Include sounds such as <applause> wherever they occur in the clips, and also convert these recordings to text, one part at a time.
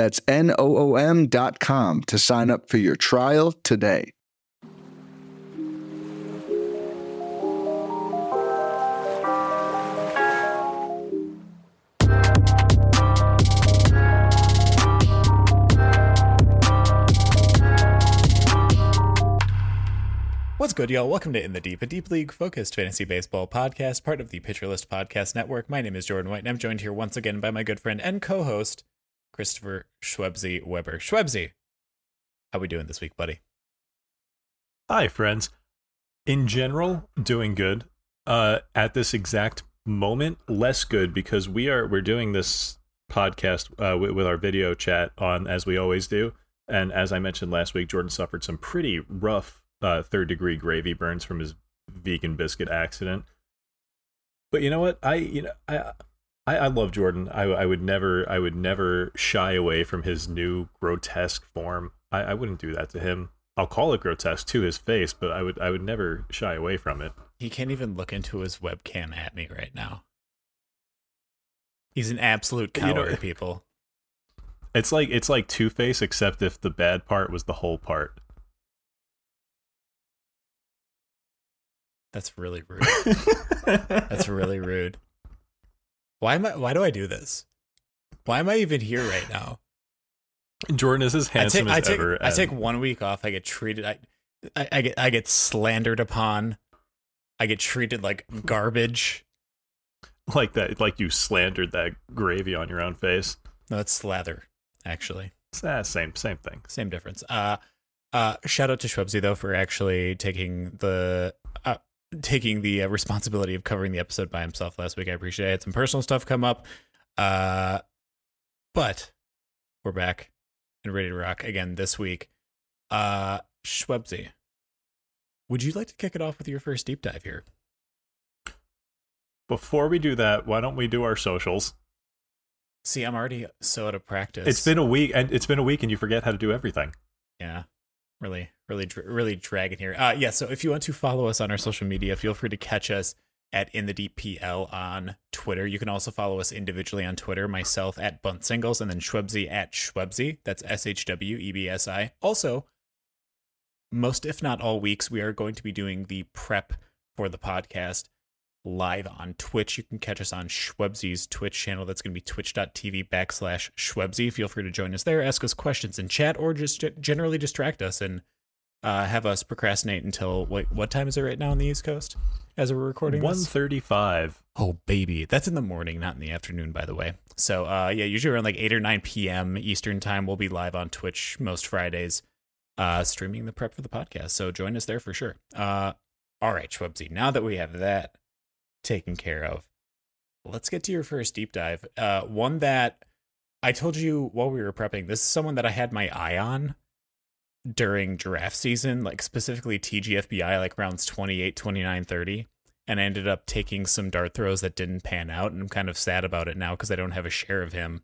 That's N O O M.com to sign up for your trial today. What's good, y'all? Welcome to In the Deep, a deep league focused fantasy baseball podcast, part of the Pitcher List Podcast Network. My name is Jordan White, and I'm joined here once again by my good friend and co host, Christopher Shwebsi Weber. Shwebsi, how we doing this week, buddy? Hi, friends. In general, doing good. Uh, at this exact moment, less good because we are we're doing this podcast uh, with, our video chat on as we always do. And as I mentioned last week, Jordan suffered some pretty rough uh, third degree gravy burns from his vegan biscuit accident. But you know what? I you know I I, I love Jordan. I, I would never I would never shy away from his new grotesque form. I, I wouldn't do that to him. I'll call it grotesque to his face, but I would I would never shy away from it. He can't even look into his webcam at me right now. He's an absolute coward, you know, people. <laughs> It's like it's like Two Face, except if the bad part was the whole part. That's really rude. <laughs> That's really rude. Why am I why do I do this? Why am I even here right <sighs> now? Jordan is as handsome I take, as I take, ever. I take one week off. I get treated. I, I, I get I get slandered upon. I get treated like garbage. Like that, like you slandered that gravy on your own face. No, it's slather, actually. It's, ah, same, same thing. Same difference. Uh, uh, shout out to Shwebsi though for actually taking the uh, taking the uh, responsibility of covering the episode by himself last week. I appreciate it. I had some personal stuff come up. Uh, but we're back and ready to rock again this week. Uh, Shwebsi, would you like to kick it off with your first deep dive here? Before we do that, why don't we do our socials? See, I'm already so out of practice. It's been a week, and it's been a week, and you forget how to do everything. Yeah, really, really, really dragging here. Uh, yeah. So if you want to follow us on our social media, feel free to catch us at in the deep pl on twitter. You can also follow us individually on twitter myself at bunt singles and then shwebsi at shwebsi. That's s-h-w-e-b-s-i also most if not all weeks we are going to be doing the prep for the podcast live on twitch. You can catch us on shwebsi's twitch channel. That's going to be twitch.tv backslash shwebsi. Feel free to join us there ask us questions in chat or just generally distract us and uh, have us procrastinate until what what time is it right now on the East Coast as we're recording? One thirty-five. Oh baby, that's in the morning, not in the afternoon, by the way. So uh, yeah, usually around like eight or nine p.m. Eastern time, we'll be live on Twitch most Fridays, uh, streaming the prep for the podcast. So join us there for sure. Uh, all right, Shwebsi. Now that we have that taken care of, let's get to your first deep dive. Uh, one that I told you while we were prepping. This is someone that I had my eye on during draft season, like specifically TGFBI, like rounds 28, 29, 30. And I ended up taking some dart throws that didn't pan out. And I'm kind of sad about it now because I don't have a share of him.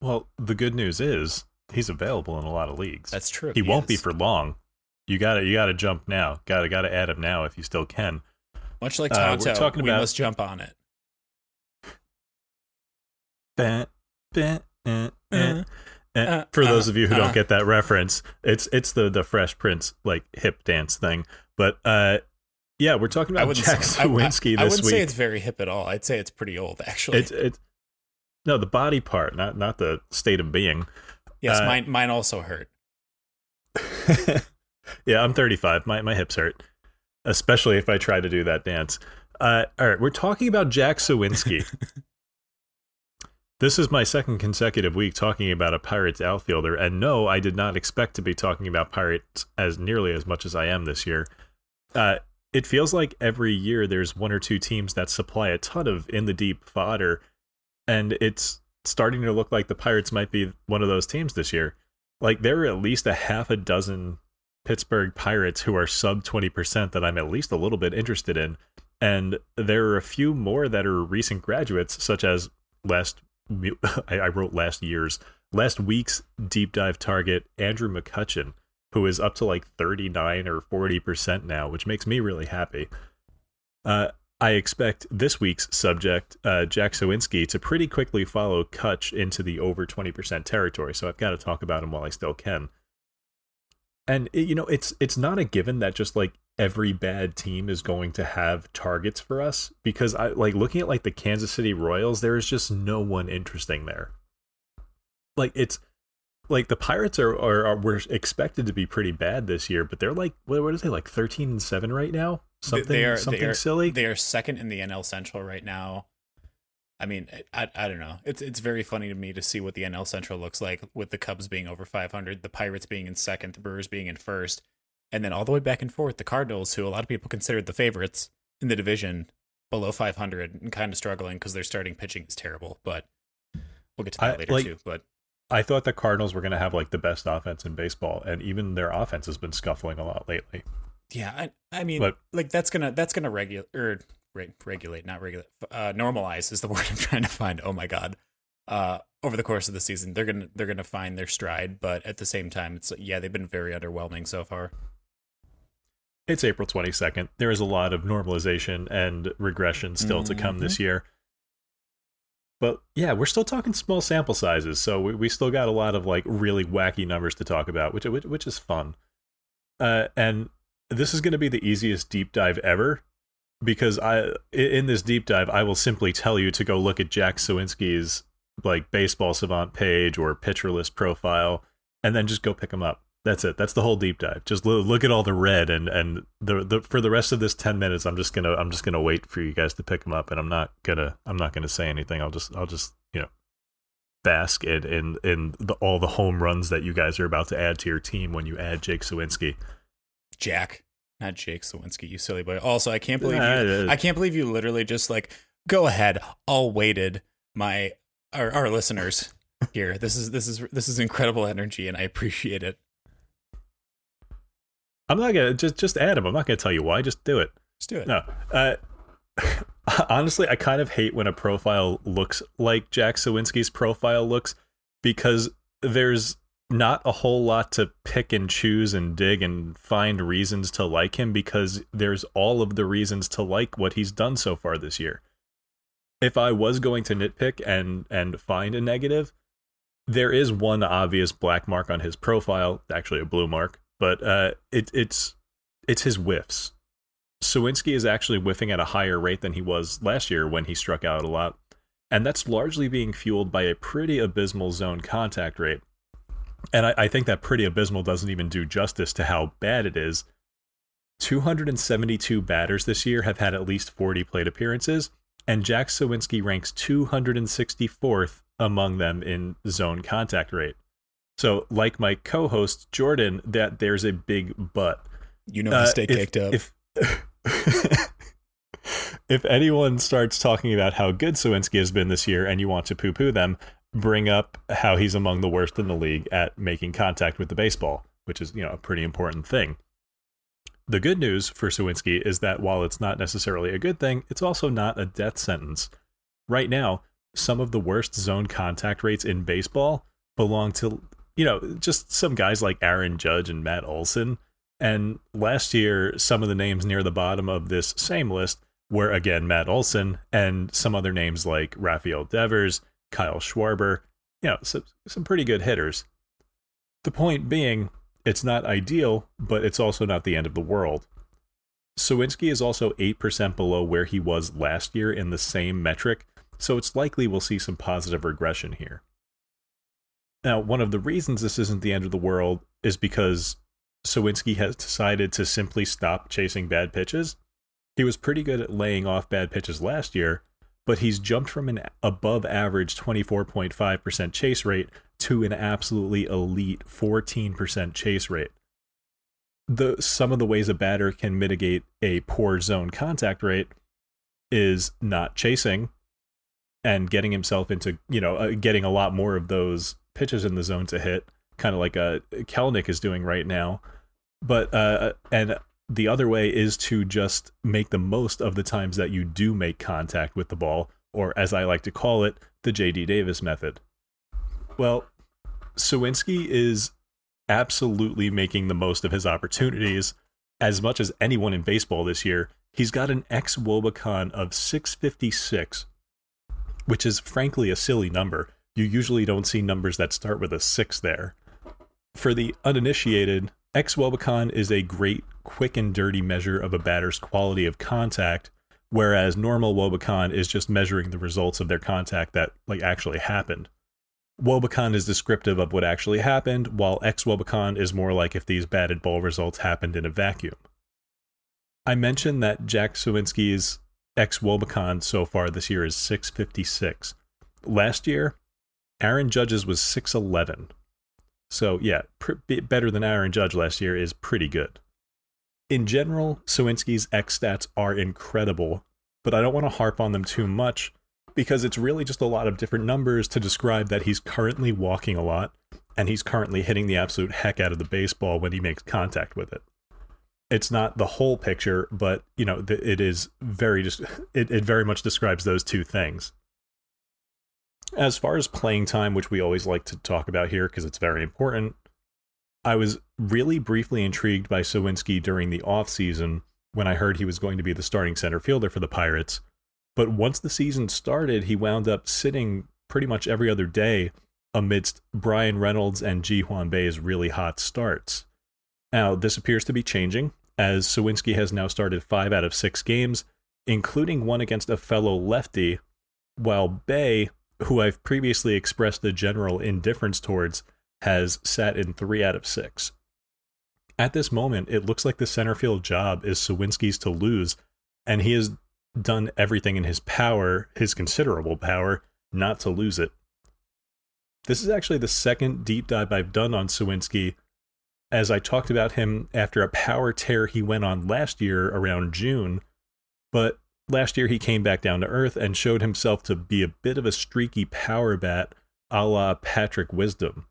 Well, the good news is he's available in a lot of leagues. That's true. He, he won't is. be for long. You gotta you gotta jump now. Gotta gotta add him now if you still can. Much like Tonto, uh, talking we about... must jump on it. Eh, eh. Uh, uh, for those uh, of you who don't uh. get that reference, it's it's the the Fresh Prince like hip dance thing. But uh, yeah, we're talking about Jack Suwinski I, I, this I wouldn't week. say it's very hip at all. I'd say it's pretty old, actually. It's it's no the body part, not not the state of being. Yes, uh, mine mine also hurt. <laughs> yeah, I'm 35. My my hips hurt, especially if I try to do that dance. Uh, all right, we're talking about Jack Suwinski. <laughs> This is my second consecutive week talking about a Pirates outfielder, and no, I did not expect to be talking about Pirates as nearly as much as I am this year. Uh, it feels like every year there's one or two teams that supply a ton of in the deep fodder, and it's starting to look like the Pirates might be one of those teams this year. Like there are at least a half a dozen Pittsburgh Pirates who are sub 20% that I'm at least a little bit interested in. And there are a few more that are recent graduates, such as last, <laughs> I wrote last year's, last week's deep dive target, Andrew McCutchen, who is up to like 39 or 40% now, which makes me really happy. Uh, I expect this week's subject, uh, Jack Suwinski, to pretty quickly follow Kutch into the over 20% territory. So I've got to talk about him while I still can. And you know, it's it's not a given that just like every bad team is going to have targets for us because I like looking at like the Kansas City Royals, there is just no one interesting there. Like it's like the Pirates are, are, are were expected to be pretty bad this year, but they're like what, what are they like thirteen and seven right now? Something they are, something they are, silly. They are second in the NL Central right now. I mean, I, I don't know. It's it's very funny to me to see what the NL Central looks like with the Cubs being over 500, the Pirates being in second, the Brewers being in first, and then all the way back and forth, the Cardinals, who a lot of people considered the favorites in the division, below 500 and kind of struggling because their starting pitching is terrible. But we'll get to that I- later like- too. But I thought the Cardinals were going to have like the best offense in baseball, and even their offense has been scuffling a lot lately. yeah, I, I mean, But- like that's gonna that's gonna regulate or reg- regulate, not regulate, uh, normalize is the <laughs> word I'm trying to find. Oh my god. Uh, over the course of the season, they're gonna they're gonna find their stride, but at the same time, it's yeah, they've been very underwhelming so far. It's April 22nd. There is a lot of normalization and regression still to come this year. But yeah, we're still talking small sample sizes, so we, we still got a lot of like really wacky numbers to talk about, which which, which is fun. Uh, and this is going to be the easiest deep dive ever because I i- in this deep dive I will simply tell you to go look at Jack Suwinski's like baseball savant page or pitcher list profile and then just go pick them up. That's it. That's the whole deep dive. Just lo- look at all the red and and the, the for the rest of this 10 minutes I'm just going to I'm just going to wait for you guys to pick them up and I'm not going to I'm not going to say anything. I'll just I'll just, you know, bask in in, in the, all the home runs that you guys are about to add to your team when you add Jake Suwinski. Jack, not Jake Suwinski, you silly boy. Also, I can't believe you. I can't believe you literally just like go ahead. I'll waited my our, our listeners here. This is this is this is incredible energy, and I appreciate it. I'm not going to just just add him. I'm not going to tell you why. Just do it. Let's do it. No. Uh, <laughs> honestly, I kind of hate when a profile looks like Jack Suwinski's profile looks because there's not a whole lot to pick and choose and dig and find reasons to like him because there's all of the reasons to like what he's done so far this year. If I was going to nitpick and and find a negative, there is one obvious black mark on his profile, actually a blue mark, but uh, it, it's it's his whiffs. Suwinski is actually whiffing at a higher rate than he was last year when he struck out a lot. And that's largely being fueled by a pretty abysmal zone contact rate. And I, I think that pretty abysmal doesn't even do justice to how bad it is. 272 batters this year have had at least 40 plate appearances, and Jack Suwinski ranks 264th among them in zone contact rate. So, like my co host Jordan, that there's a big but. You know, Uh, stay if- caked up. If, <laughs> if anyone starts talking about how good Suwinski has been this year and you want to poo poo them, bring up how he's among the worst in the league at making contact with the baseball, which is, you know, a pretty important thing. The good news for Suwinski is that while it's not necessarily a good thing, it's also not a death sentence. Right now, some of the worst zone contact rates in baseball belong to, you know, just some guys like Aaron Judge and Matt Olson. And last year, some of the names near the bottom of this same list were again Matt Olson and some other names like Rafael Devers, Kyle Schwarber, you know, some, some pretty good hitters. The point being, it's not ideal, but it's also not the end of the world. Suwinski is also 8% below where he was last year in the same metric, so it's likely we'll see some positive regression here. Now, one of the reasons this isn't the end of the world is because Suwinski has decided to simply stop chasing bad pitches. He was pretty good at laying off bad pitches last year, but he's jumped from an above average 24.5% chase rate to an absolutely elite 14% chase rate. The some of the ways a batter can mitigate a poor zone contact rate is not chasing, and getting himself into you know uh, getting a lot more of those pitches in the zone to hit, kind of like uh, Kelenic is doing right now. But uh, and the other way is to just make the most of the times that you do make contact with the ball, or as I like to call it, the JD Davis method. Well, Suwinski is absolutely making the most of his opportunities as much as anyone in baseball this year. He's got an ex wOBAcon of 656, which is frankly a silly number. You usually don't see numbers that start with a 6 there. For the uninitiated, ex wOBAcon is a great, quick, and dirty measure of a batter's quality of contact, whereas normal wOBAcon is just measuring the results of their contact that like actually happened. wOBAcon is descriptive of what actually happened, while ex wOBAcon is more like if these batted ball results happened in a vacuum. I mentioned that Jack Suwinski's ex wOBAcon so far this year is 656. Last year, Aaron Judge's was 611. So, yeah, pr- better than Aaron Judge last year is pretty good. In general, Suwinski's X stats are incredible, but I don't want to harp on them too much because it's really just a lot of different numbers to describe that he's currently walking a lot and he's currently hitting the absolute heck out of the baseball when he makes contact with it. It's not the whole picture, but you know, it is very just <laughs> it, it very much describes those two things. As far as playing time, which we always like to talk about here because it's very important, I was really briefly intrigued by Suwinski during the offseason when I heard he was going to be the starting center fielder for the Pirates but once the season started, he wound up sitting pretty much every other day amidst Bryan Reynolds and Ji Hwan Bae's really hot starts. Now, this appears to be changing, as Suwinski has now started five out of six games, including one against a fellow lefty, while Bae, who I've previously expressed a general indifference towards, has sat in three out of six. At this moment, it looks like the center field job is Suwinski's to lose, and he has done everything in his power, his considerable power, not to lose it. This is actually the second deep dive I've done on Suwinski, as I talked about him after a power tear he went on last year around June. But last year he came back down to earth and showed himself to be a bit of a streaky power bat a la Patrick Wisdom.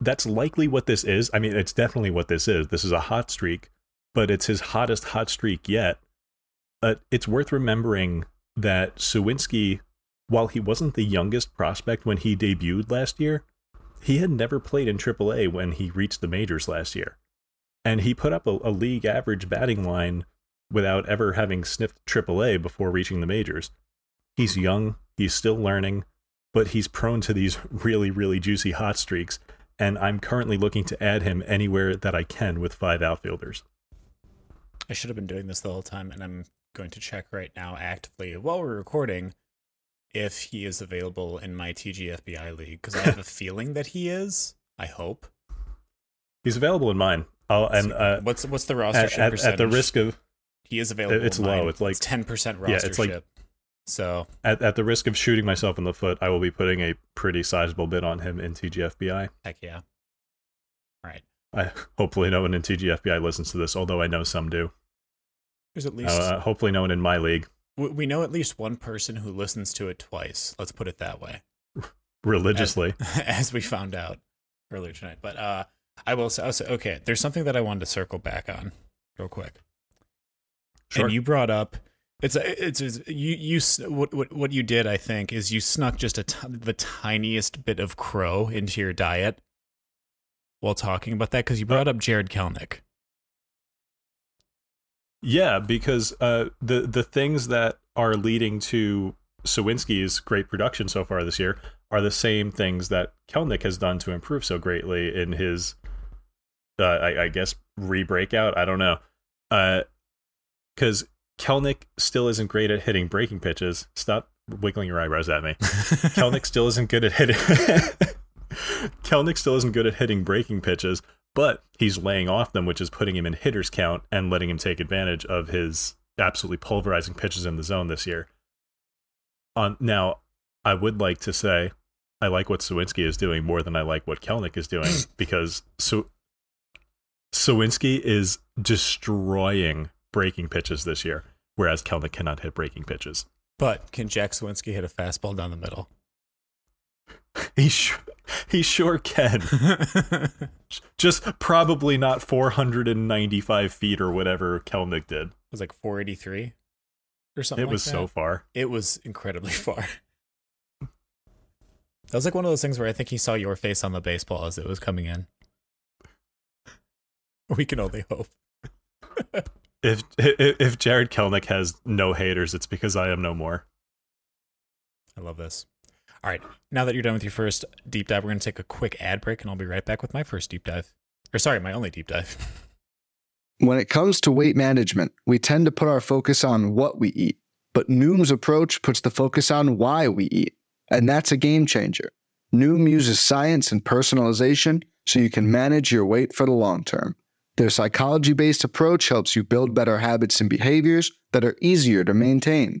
That's likely what this is. I mean, it's definitely what this is. This is a hot streak, but it's his hottest hot streak yet but it's worth remembering that Suwinski, while he wasn't the youngest prospect when he debuted last year, he had never played in AAA when he reached the majors last year. And he put up a, a league average batting line without ever having sniffed AAA before reaching the majors. He's young, he's still learning, but he's prone to these <laughs> really, really juicy hot streaks. And I'm currently looking to add him anywhere that I can with five outfielders. I should have been doing this the whole time, and I'm going to check right now actively while we're recording if he is available in my TGFBI league because I have a <laughs> feeling that he is. I hope he's available in mine. I'll, and uh, what's what's the roster at, at, at, the risk of he is available. It's low. It's like ten percent roster yeah, it's like, So at at the risk of shooting myself in the foot, I will be putting a pretty sizable bid on him in TGFBI. Heck yeah! All right. I hopefully no one in TGFBI listens to this, although I know some do. There's at least uh, hopefully no one in my league. We know at least one person who listens to it twice. Let's put it that way. Religiously, as, <laughs> as we found out earlier tonight. But uh, I will say, say, okay. There's something that I wanted to circle back on real quick. Sure. And you brought up it's it's, it's you you what, what what you did I think is you snuck just a t- the tiniest bit of crow into your diet while talking about that because you brought up Jarred Kelenic. Yeah, because uh, the the things that are leading to Suwinski's great production so far this year are the same things that Kelenic has done to improve so greatly in his, uh, I, I, guess, re-breakout. I don't know, because uh, Kelenic still isn't great at hitting breaking pitches. Stop wiggling your eyebrows at me. <laughs> Kelenic still isn't good at hitting. <laughs> Kelenic still isn't good at hitting breaking pitches, but he's laying off them, which is putting him in hitters count and letting him take advantage of his absolutely pulverizing pitches in the zone this year. On now, I would like to say I like what Suwinski is doing more than I like what Kelenic is doing <clears throat> because so Suwinski is destroying breaking pitches this year, whereas Kelenic cannot hit breaking pitches. But can Jack Suwinski hit a fastball down the middle? <laughs> He sh- he sure can. <laughs> Just probably not 495 feet or whatever Kelenic did. It was like 483 or something. It like was that. so far. It was incredibly <laughs> far. That was like one of those things where I think he saw your face on the baseball as it was coming in. <laughs> We can only hope. If if, if Jarred Kelenic has no haters, it's because I am no more. I love this. All right, now that you're done with your first deep dive, we're going to take a quick ad break, and I'll be right back with my first deep dive. Or sorry, my only deep dive. <laughs> When it comes to weight management, we tend to put our focus on what we eat, but Noom's approach puts the focus on why we eat. And that's a game changer. Noom uses science and personalization so you can manage your weight for the long term. Their psychology based approach helps you build better habits and behaviors that are easier to maintain.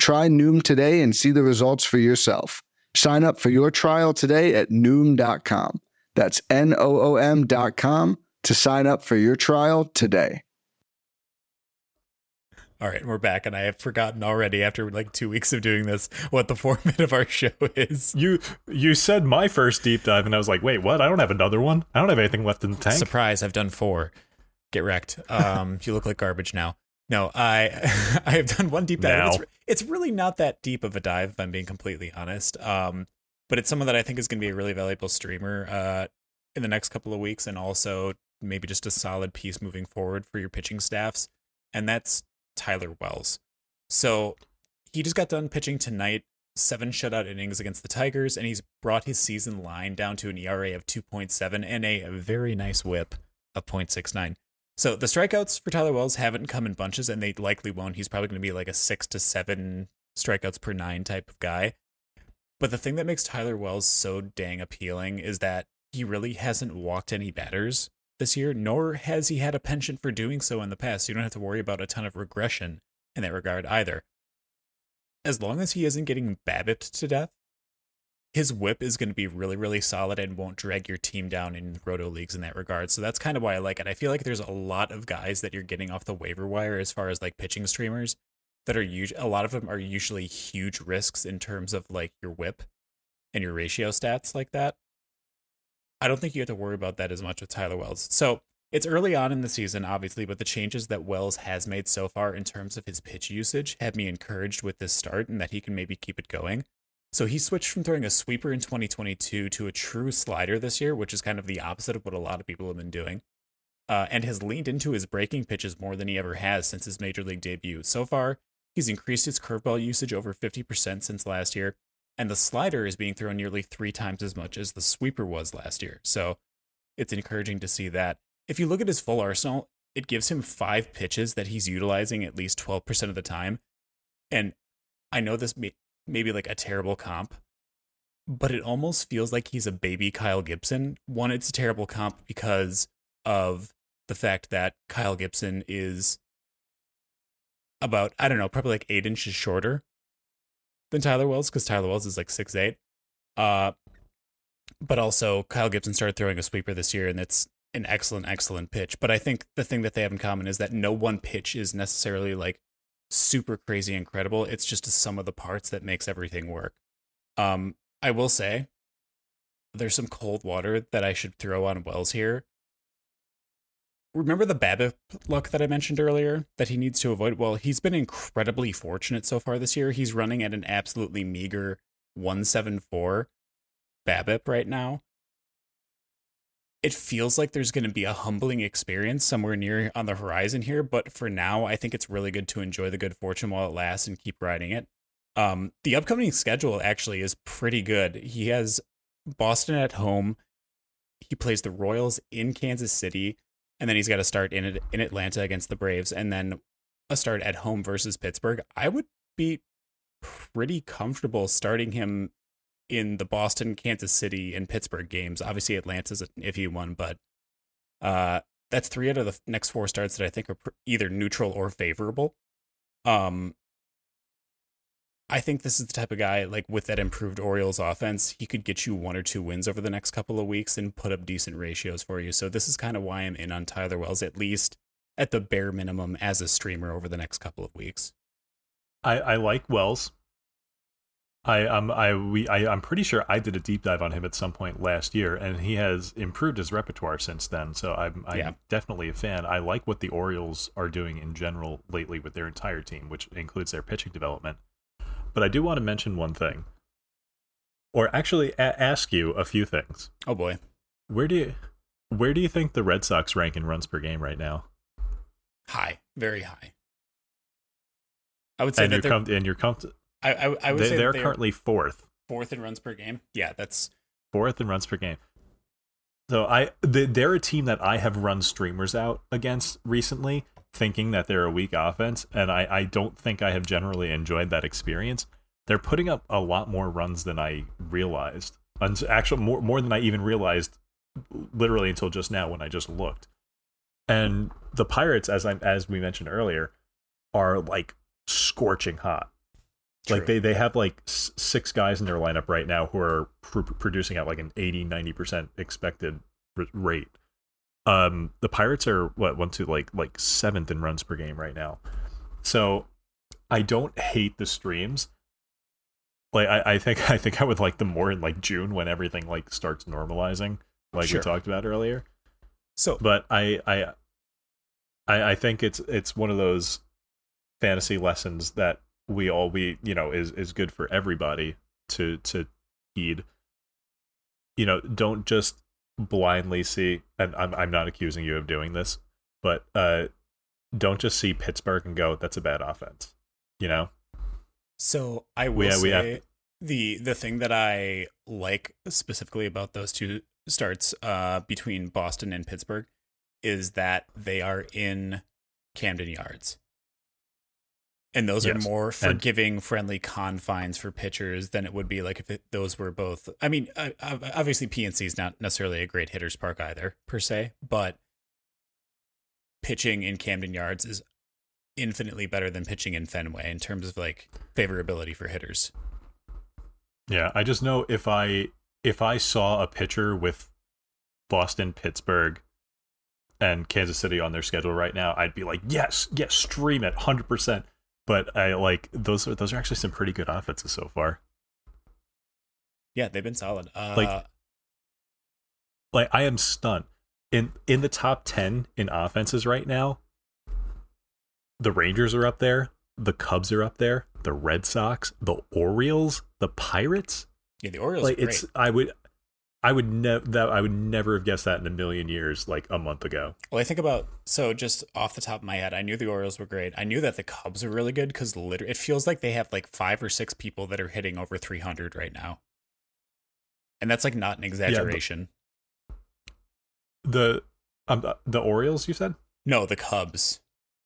Try Noom today and see the results for yourself. Sign up for your trial today at Noom.com. That's N O O M.com to sign up for your trial today. All right, we're back, and I have forgotten already after like two weeks of doing this what the <laughs> format of our show is. You you said my first deep dive, and I was like, wait, what? I don't have another one. I don't have anything left in the tank. Surprise! I've done four. Get wrecked. Um, <laughs> you look like garbage now. No, I <laughs> I have done one deep dive. It's, it's really not that deep of a dive, if I'm being completely honest. Um, but it's someone that I think is going to be a really valuable streamer uh, in the next couple of weeks, and also maybe just a solid piece moving forward for your pitching staffs. And that's Tyler Wells. So he just got done pitching tonight, seven shutout innings against the Tigers, and he's brought his season line down to an ERA of 2.7 and a very nice whip of 0.69. So the strikeouts for Tyler Wells haven't come in bunches, and they likely won't. He's probably going to be like a six to seven strikeouts per nine type of guy. But the thing that makes Tyler Wells so dang appealing is that he really hasn't walked any batters this year, nor has he had a penchant for doing so in the past. You don't have to worry about a ton of regression in that regard either. As long as he isn't getting babbipped to death, his whip is going to be really, really solid and won't drag your team down in roto leagues in that regard. So that's kind of why I like it. I feel like there's a lot of guys that you're getting off the waiver wire as far as like pitching streamers that are a lot of them are usually huge risks in terms of like your whip and your ratio stats like that. I don't think you have to worry about that as much with Tyler Wells. So it's early on in the season, obviously, but the changes that Wells has made so far in terms of his pitch usage have me encouraged with this start and that he can maybe keep it going. So he switched from throwing a sweeper in 2022 to a true slider this year, which is kind of the opposite of what a lot of people have been doing, uh, and has leaned into his breaking pitches more than he ever has since his major league debut. So far, he's increased his curveball usage over 50% since last year, and the slider is being thrown nearly three times as much as the sweeper was last year. So it's encouraging to see that. If you look at his full arsenal, it gives him five pitches that he's utilizing at least 12% of the time. And I know this may, may be like a terrible comp, but it almost feels like he's a baby Kyle Gibson. One, it's a terrible comp because of the fact that Kyle Gibson is about, I don't know, probably like eight inches shorter than Tyler Wells because Tyler Wells is like six eight. Uh, but also Kyle Gibson started throwing a sweeper this year, and it's an excellent, excellent pitch. But I think the thing that they have in common is that no one pitch is necessarily like super crazy incredible. It's just a sum of the parts that makes everything work. Um, I will say there's some cold water that I should throw on Wells here. Remember the BABIP luck that I mentioned earlier that he needs to avoid? Well, he's been incredibly fortunate so far this year. He's running at an absolutely meager 174 BABIP right now. It feels like there's going to be a humbling experience somewhere near on the horizon here, but for now, I think it's really good to enjoy the good fortune while it lasts and keep riding it. Um, the upcoming schedule actually is pretty good. He has Boston at home. He plays the Royals in Kansas City, and then he's got a start in in Atlanta against the Braves, and then a start at home versus Pittsburgh. I would be pretty comfortable starting him in the Boston, Kansas City, and Pittsburgh games. Obviously, Atlanta's an iffy one, but uh, that's three out of the next four starts that I think are either neutral or favorable. Um, I think this is the type of guy like with that improved Orioles offense, he could get you one or two wins over the next couple of weeks and put up decent ratios for you. So this is kind of why I'm in on Tyler Wells at least at the bare minimum as a streamer over the next couple of weeks. I, I like Wells. I um I we I, I'm pretty sure I did a deep dive on him at some point last year, and he has improved his repertoire since then. So I'm I'm Yeah. definitely a fan. I like what the Orioles are doing in general lately with their entire team, which includes their pitching development. But I do want to mention one thing, or actually a- ask you a few things. Oh boy. Where do you where do you think the Red Sox rank in runs per game right now? High, very high. I would say And that you're they're, com- and you're com- I, I, I would they, say they're they're currently fourth. fourth in runs per game. Yeah, that's fourth in runs per game. So I they- they're a team that I have run streamers out against recently, thinking that they're a weak offense, and I, I don't think I have generally enjoyed that experience. They're putting up a lot more runs than I realized. And actually, more more than I even realized, literally until just now when I just looked. And the Pirates, as I as we mentioned earlier, are like scorching hot. Like they, they have like s- six guys in their lineup right now who are pr- producing at like an 80 90% expected r- rate. Um the Pirates are what one to like like 7th in runs per game right now. So I don't hate the streams. Like I, I think <laughs> I think I would like them more in like June when everything like starts normalizing like Sure. we talked about earlier so but I, I I I think it's it's one of those fantasy lessons that we all we you know is is good for everybody to to heed. You know, don't just blindly see and I'm I'm not accusing you of doing this, but uh don't just see Pittsburgh and go that's a bad offense. You know? So I will say we have- the the thing that I like specifically about those two starts uh, between Boston and Pittsburgh is that they are in Camden Yards, and those are Yes. more And- forgiving, friendly confines for pitchers than it would be like if it, those were both. I mean, obviously PNC is not necessarily a great hitter's park either per se, but pitching in Camden Yards is infinitely better than pitching in Fenway in terms of like favorability for hitters. Yeah, I just know if I if I saw a pitcher with Boston, Pittsburgh, and Kansas City on their schedule right now, I'd be like, yes, yes, stream it, hundred percent. But I like those. Are, those are actually some pretty good offenses so far. Yeah, they've been solid. Uh, Like- Like I am stunned in in the top ten in offenses right now. The Rangers are up there. The Cubs are up there. The Red Sox, the Orioles, the Pirates. yeah, the Orioles like are great. it's I would I would never that I would never have guessed that in a million years like a month ago. Well, I think about so just off the top of my head, I knew the Orioles were great. I knew that the Cubs are really good because literally it feels like they have like five or six people that are hitting over 300 right now, and that's like not an exaggeration. The um the Orioles you said? no, the Cubs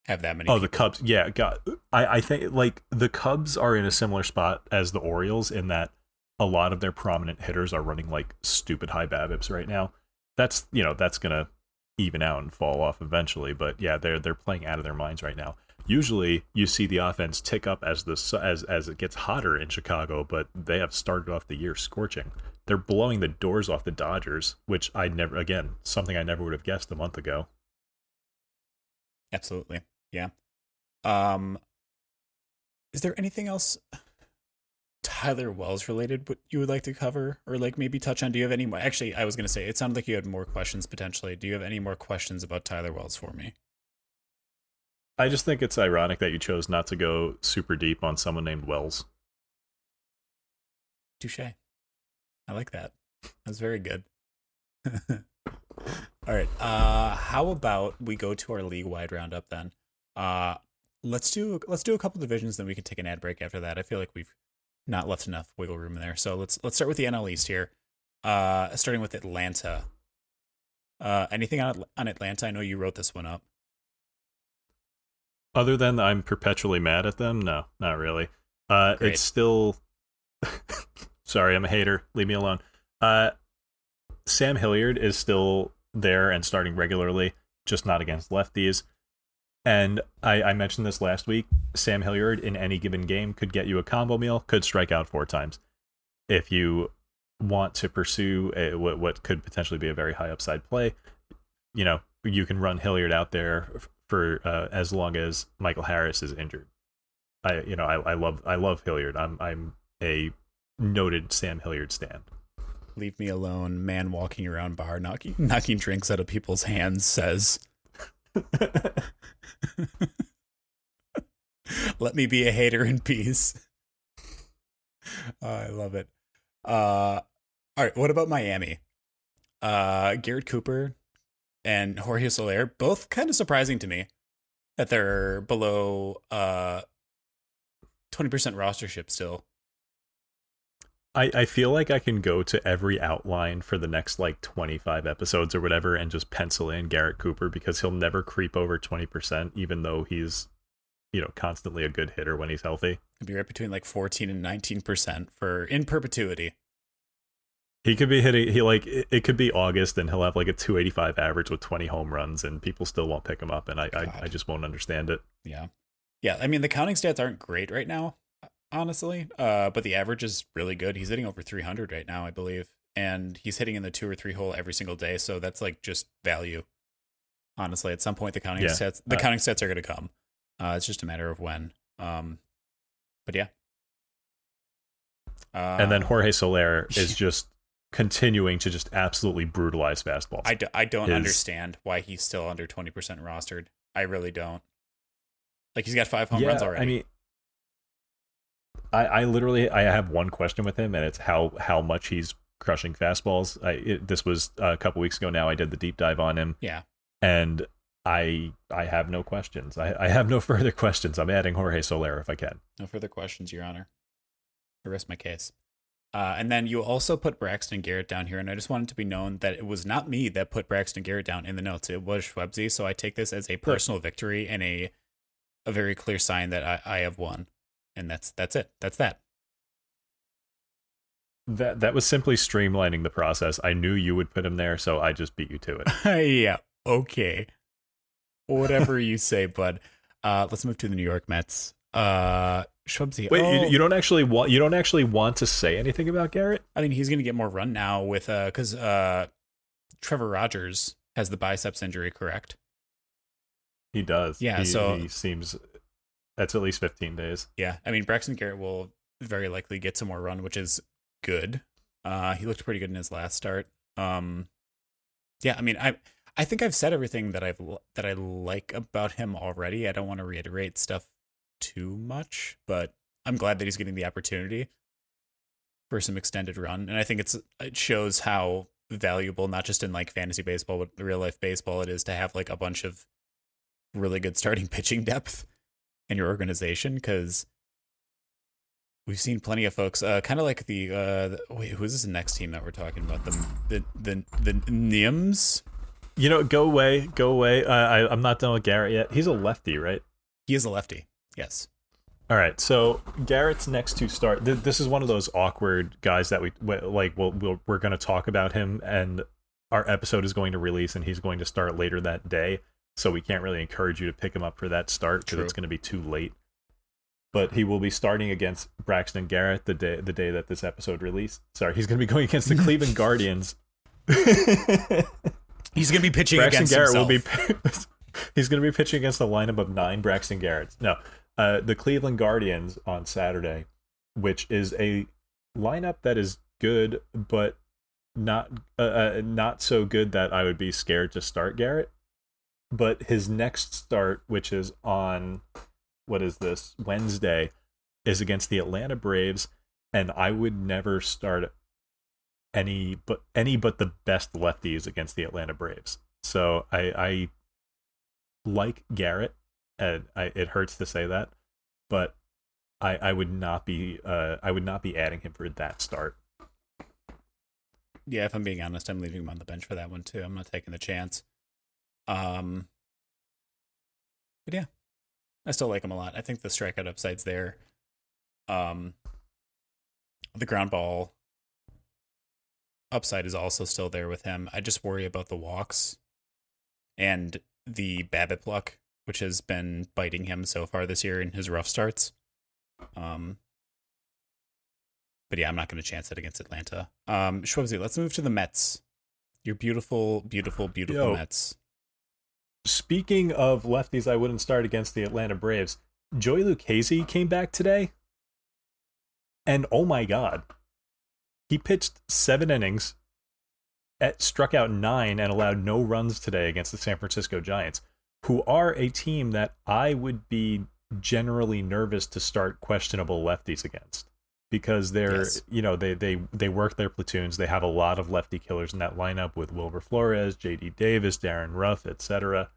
have that many. Oh, the. Cubs. Yeah, got I I think like the Cubs are in a similar spot as the Orioles in that a lot of their prominent hitters are running like stupid high BABIPs right now. That's, you know, that's to even out and fall off eventually, but yeah, they're they're playing out of their minds right now. Usually, you see the offense tick up as the as as it gets hotter in Chicago, but they have started off the year scorching. They're blowing the doors off the Dodgers, which I never again something I never would have guessed a month ago. Absolutely, yeah. Um, is there anything else Tyler Wells related what you would like to cover or like maybe touch on? Do you have any more? Actually, I was going to say it sounded like you had more questions potentially. Do you have any more questions about Tyler Wells for me? I just think it's ironic that you chose not to go super deep on someone named Wells. Touche. I like that. That's very good. <laughs> All right. Uh, how about we go to our league wide roundup then? Uh, let's do let's do a couple divisions, then we can take an ad break after that. I feel like we've not left enough wiggle room in there. So let's let's start with the NL East here. Uh, starting with Atlanta. Uh, anything on on Atlanta? I know you wrote this one up. Other than I'm perpetually mad at them, no, not really. Uh, Great. it's still. <laughs> Sorry, I'm a hater. Leave me alone. Uh, Sam Hilliard is still there and starting regularly, just not against lefties. And I, I mentioned this last week. Sam Hilliard in any given game could get you a combo meal, could strike out four times. If you want to pursue a, what, what could potentially be a very high upside play, you know, you can run Hilliard out there for uh, as long as Michael Harris is injured. I you know I, I love I love Hilliard. I'm I'm a noted Sam Hilliard stan. Leave me alone, man walking around bar knocking knocking drinks out of people's hands says. <laughs> Let me be a hater in peace. Oh, I love it. Uh all right, what about Miami? Uh Garrett Cooper and Jorge Soler, both kind of surprising to me that they're below uh 20% rostership still. I, I feel like I can go to every outline for the next like 25 episodes or whatever and just pencil in Garrett Cooper because he'll never creep over 20%, even though he's, you know, constantly a good hitter when he's healthy. It'd be right between like 14 and 19% for in perpetuity. He could be hitting, he like, it, it could be August and he'll have like a 285 average with 20 home runs and people still won't pick him up. And I, I, I just won't understand it. Yeah. Yeah. I mean, the counting stats aren't great right now, honestly. Uh, but the average is really good. He's hitting over 300 right now, I believe. And he's hitting in the two or three hole every single day. So that's like just value. Honestly, at some point, the counting Yeah. stats, the Uh, counting stats are going to come. Uh, it's just a matter of when. Um, but yeah. Uh, and then Jorge Soler <laughs> is just continuing to just absolutely brutalize fastballs. I, do, I don't is- understand why he's still under 20% rostered. I really don't. Like he's got five home yeah, runs already. I mean, I, I literally I have one question with him, and it's how how much he's crushing fastballs. I it, this was a couple weeks ago now. I did the deep dive on him, yeah. and I I have no questions. I, I have no <laughs> further questions. I'm adding Jorge Soler if I can. No further questions, Your Honor. I rest my case. Uh, and then you also put Braxton Garrett down here, and I just wanted to be known that it was not me that put Braxton Garrett down in the notes. It was Shwebsi, so I take this as a personal victory and a a very clear sign that I, I have won. And that's that's it. That's that. That that was simply streamlining the process. I knew you would put him there, so I just beat you to it. <laughs> yeah. Okay. Whatever you say, bud. Uh, let's move to the New York Mets. Uh. Wait, oh. you, you don't actually want you don't actually want to say anything about Garrett? I mean, he's going to get more run now with uh, because uh, Trevor Rogers has the biceps injury, correct? He does. Yeah, He- so- he seems that's at least 15 days. Yeah, I mean, Braxton Garrett will very likely get some more run, which is good. Uh, he looked pretty good in his last start. Um, yeah, I mean, I I think I've said everything that I've that I like about him already. I don't want to reiterate stuff too much, but I'm glad that he's getting the opportunity for some extended run, and I think it's it shows how valuable, not just in like fantasy baseball, but real life baseball, it is to have like a bunch of really good starting <laughs> pitching depth in your organization because we've seen plenty of folks uh, kind of like the, uh, the wait who's this next team that we're talking about the the the, the nims You know, go away, go away. Uh, I, I'm not done with Garrett yet. He's a lefty, right? he is a lefty yes All right. So Garrett's next to start. Th- this is one of those awkward guys that we w- like. We'll, we'll we're going to talk about him, and our episode is going to release, and he's going to start later that day. So we can't really encourage you to pick him up for that start because it's going to be too late. But he will be starting against Braxton Garrett the day the day that this episode released. Sorry, he's going to be going against the Cleveland <laughs> Guardians. he's gonna be pitching Braxton against Garrett will be. <laughs> he's going to be pitching against a lineup of nine Braxton Garretts. No, uh, the Cleveland Guardians on Saturday, which is a lineup that is good, but not uh, uh, not so good that I would be scared to start Garrett. But his next start, which is on what is this Wednesday, is against the Atlanta Braves, and I would never start any but any but the best lefties against the Atlanta Braves. So I I like Garrett, and I, it hurts to say that, but I I would not be uh I would not be adding him for that start. yeah if i'm being honest i'm leaving him on the bench for that one too i'm not taking the chance um but yeah i still like him a lot i think the strikeout upside's there Um, the ground ball upside is also still there with him. I just worry about the walks and the BABIP luck, which has been biting him so far this year in his rough starts. Um, but yeah, I'm not going to chance it against Atlanta. Um, Shwebsi, let's move to the Mets. Your beautiful, beautiful, beautiful Yo. Mets. Speaking of lefties, I wouldn't start against the Atlanta Braves. Joey Lucchesi came back today, and oh my god, he pitched seven innings, at, struck out nine, and allowed no runs today against the San Francisco Giants, who are a team that I would be generally nervous to start questionable lefties against because they're Yes. you know they they they work their platoons. They have a lot of lefty killers in that lineup with Wilmer Flores, J.D. Davis, Darin Ruf, etc.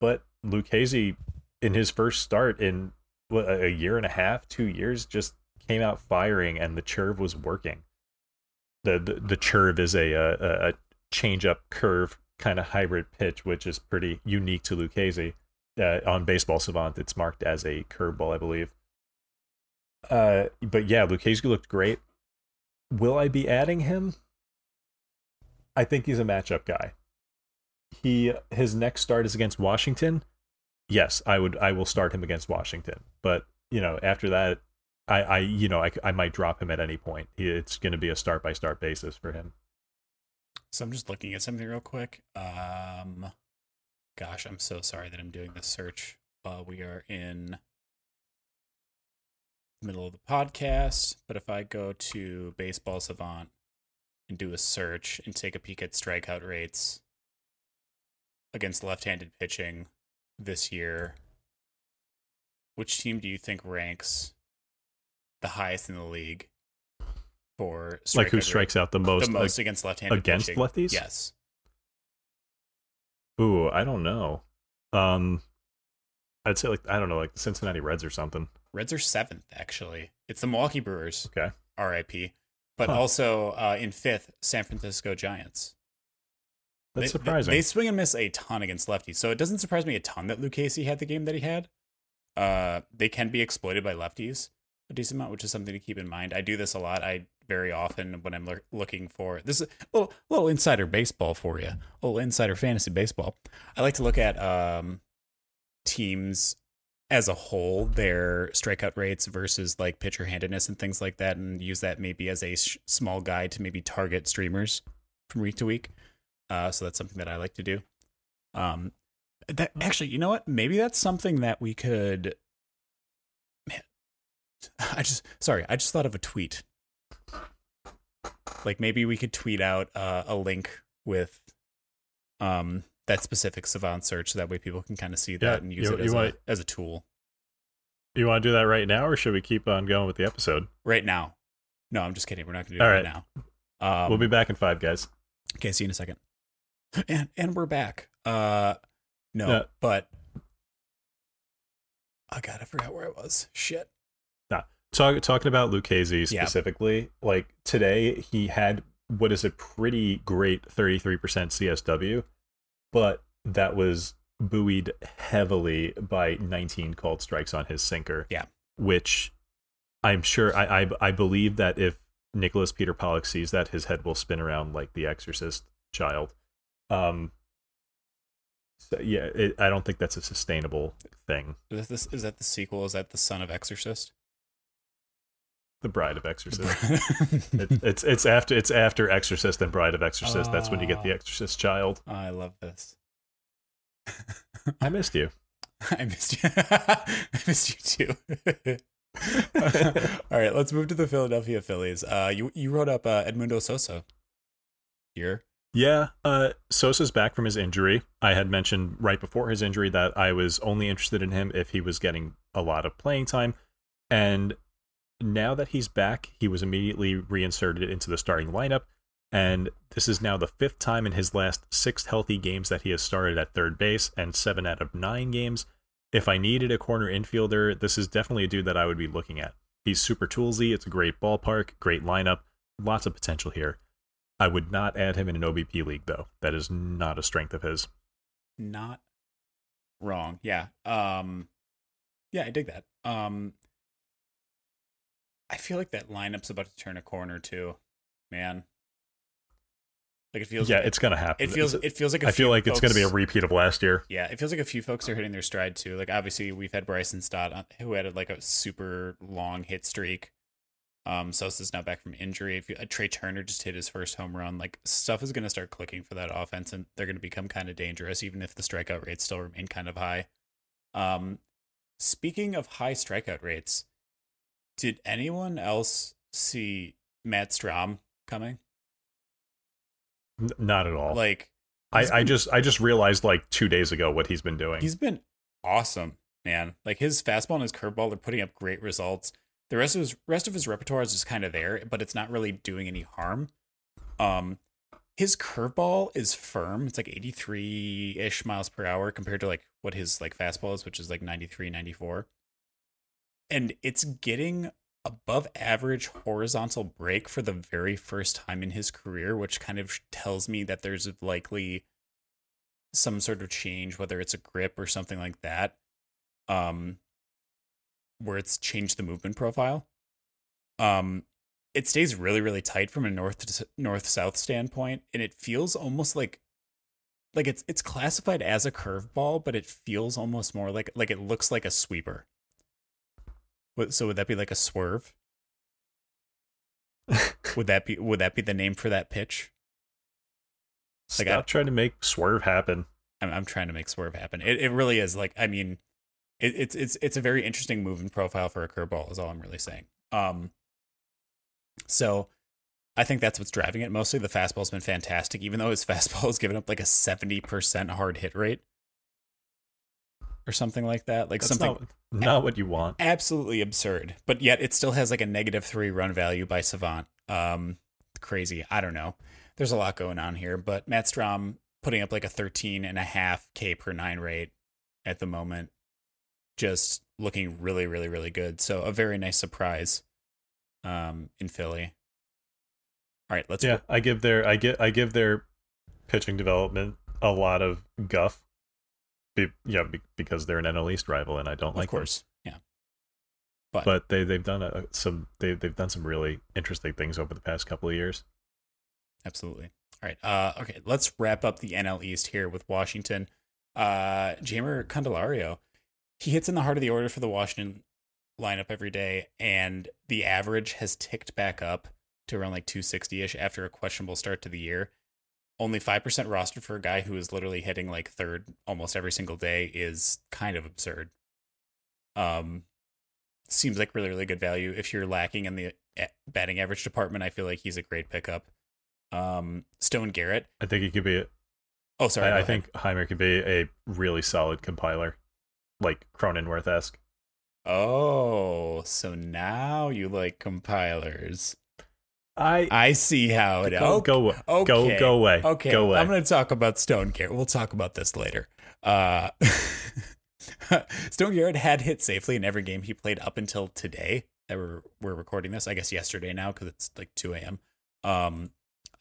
But Lucchesi, in his first start in what, a year and a half, two years, just came out firing, and the churve was working. The the, the is a a, a change up curve kind of hybrid pitch, which is pretty unique to Lucchesi. Uh, on Baseball Savant, it's marked as a curveball, I believe. Uh, but yeah, Lucchesi looked great. Will I be adding him? I think he's a matchup guy. He his next start is against Washington. Yes, I would I will start him against Washington. But, you know, after that I I you know, I I might drop him at any point. It's going to be a start by start basis for him. So I'm just looking at something real quick. Um, gosh, I'm so sorry that I'm doing this search while we are in the middle of the podcast. But if I go to Baseball Savant and do a search and take a peek at strikeout rates against left-handed pitching this year, which team do you think ranks the highest in the league for like who strikes out the most, the most against left-handed against pitching. lefties? Yes. Ooh, I don't know. Um I'd say like I don't know, like the Cincinnati Reds or something. Reds are seventh, actually. It's the Milwaukee Brewers, Okay. RIP. But Huh. also uh, in fifth, San Francisco Giants. That's They- surprising. They, they swing and miss a ton against lefties. So it doesn't surprise me a ton that Lucchesi had the game that he had. Uh, they can be exploited by lefties a decent amount, which is something to keep in mind. I do this a lot. I very often when I'm look- looking for this is a little, little insider baseball for you, a little insider fantasy baseball. I like to look at um, teams as a whole, their strikeout rates versus like pitcher handedness and things like that, and use that maybe as a sh- small guide to maybe target streamers from week to week. Uh, so that's something that I like to do. Um, that actually, you know what? Maybe that's something that we could. Man, <laughs> I just sorry, I just thought of a tweet. Like maybe we could tweet out uh, a link with um that specific savant search, so that way people can kind of see that Yeah, and use you- it as, might- a, as a tool. You want to do that right now or should we keep on going with the episode? Right now, no, I'm just kidding. We're not going to do it right, now. Um, we'll be back in 5 guys. Okay, see you in a second. And and we're back. Uh no, Yeah. but oh god, I forgot where I was. Shit. Talk, talking about Lucchesi Yeah. specifically, like today he had what is a pretty great 33% CSW, but that was buoyed heavily by 19 called strikes on his sinker. Yeah. Which I'm sure, I, I, I believe that if Nicholas Peter Pollack sees that, his head will spin around like the exorcist child. Um, so yeah, it, I don't think that's a sustainable thing. Is this is that the sequel? Is that the son of Exorcist? The Bride of Exorcist. It, it's it's after it's after Exorcist and Bride of Exorcist. That's when you get the Ah. Exorcist child. I love this. I missed you. <laughs> I missed you. <laughs> I missed you too. <laughs> All right, let's move to the Philadelphia Phillies. Uh, you you wrote up uh, Edmundo Sosa here. Yeah, uh, Sosa's back from his injury. I had mentioned right before his injury that I was only interested in him if he was getting a lot of playing time, and now that he's back, he was immediately reinserted into the starting lineup. And this is now the fifth time in his last six healthy games that he has started at third base, and seven out of nine games. If I needed a corner infielder, this is definitely a dude that I would be looking at. He's super toolsy. It's a great ballpark, great lineup, lots of potential here. I would not add him in an OBP league, though. That is not a strength of his. not wrong. Yeah. Um yeah, I dig that. Um I feel like that lineup's about to turn a corner too, man. Like it feels. yeah, like, it's gonna happen. it feels. It feels like. I I feel like it's gonna be a repeat of last year. Yeah, it feels like a few folks are hitting their stride too. Like obviously we've had Bryson Stott who had like a super long hit streak. Um, Sosa's now back from injury. If you, uh, Trea Turner just hit his first home run, like stuff is going to start clicking for that offense, and they're going to become kind of dangerous, even if the strikeout rates still remain kind of high. Um, speaking of high strikeout rates, did anyone else see Matt Strahm coming? N- not at all. Like I, he's I just I just realized like two days ago what he's been doing. He's been awesome, man. Like his fastball and his curveball, they're putting up great results. The rest of his rest of his repertoire is just kind of there, but it's not really doing any harm. Um, his curveball is firm. It's like 83 ish miles per hour compared to like what his like fastball is, which is like 93, 94. And it's getting above average horizontal break for the very first time in his career, which kind of tells me that there's likely some sort of change, whether it's a grip or something like that, um, where it's changed the movement profile. Um, it stays really, really tight from a north to north south standpoint, and it feels almost like like it's it's classified as a curveball, but it feels almost more like like it looks like a sweeper. What- So would that be like a swerve? would that be would that be the name for that pitch? Stop like I- trying to make swerve happen. I'm, I'm trying to make swerve happen. It it really is like I mean, it, it's it's it's a very interesting movement profile for a curveball. Is all I'm really saying. Um, so I think that's what's driving it. Mostly the fastball's been fantastic, even though his <laughs> fastball has given up like a seventy percent hard hit rate or something like that. Like That's something not, not what you want. absolutely absurd. But yet it still has like a negative three run value by Savant. Um, crazy. I don't know. There's a lot going on here, but Matt Strahm putting up like a 13 and a half K per nine rate at the moment, just looking really, really, really good. So a very nice surprise, um, in Philly. All right, let's Yeah, I give their I get I give their pitching development a lot of guff. Be, yeah, be, because they're an NL East rival, and I don't of like them. course, yeah. But, But they they've done a, some they they've done some really interesting things over the past couple of years. Absolutely. All right. Uh, okay, let's wrap up the NL East here with Washington. Uh, Jeimer Candelario, he hits in the heart of the order for the Washington lineup every day, and the average has ticked back up to around like 260 ish after a questionable start to the year. Only 5% rostered for a guy who is literally hitting like third almost every single day is kind of absurd. Um, seems like really, really good value. If you're lacking in the eh, batting average department, I feel like he's a great pickup. Um, Stone Garrett. I think he could be. Oh, sorry. I, I think Jeimer could be a really solid compiler, like Cronenworth esque. Oh, so now you like compilers. I I see how it. go go okay. go go away. Okay, go away. I'm going to talk about Stone Garrett. We'll talk about this later. Uh, <laughs> Stone Garrett had hit safely in every game he played up until today that we're we're recording this. I guess yesterday now because it's like 2 a.m. Um,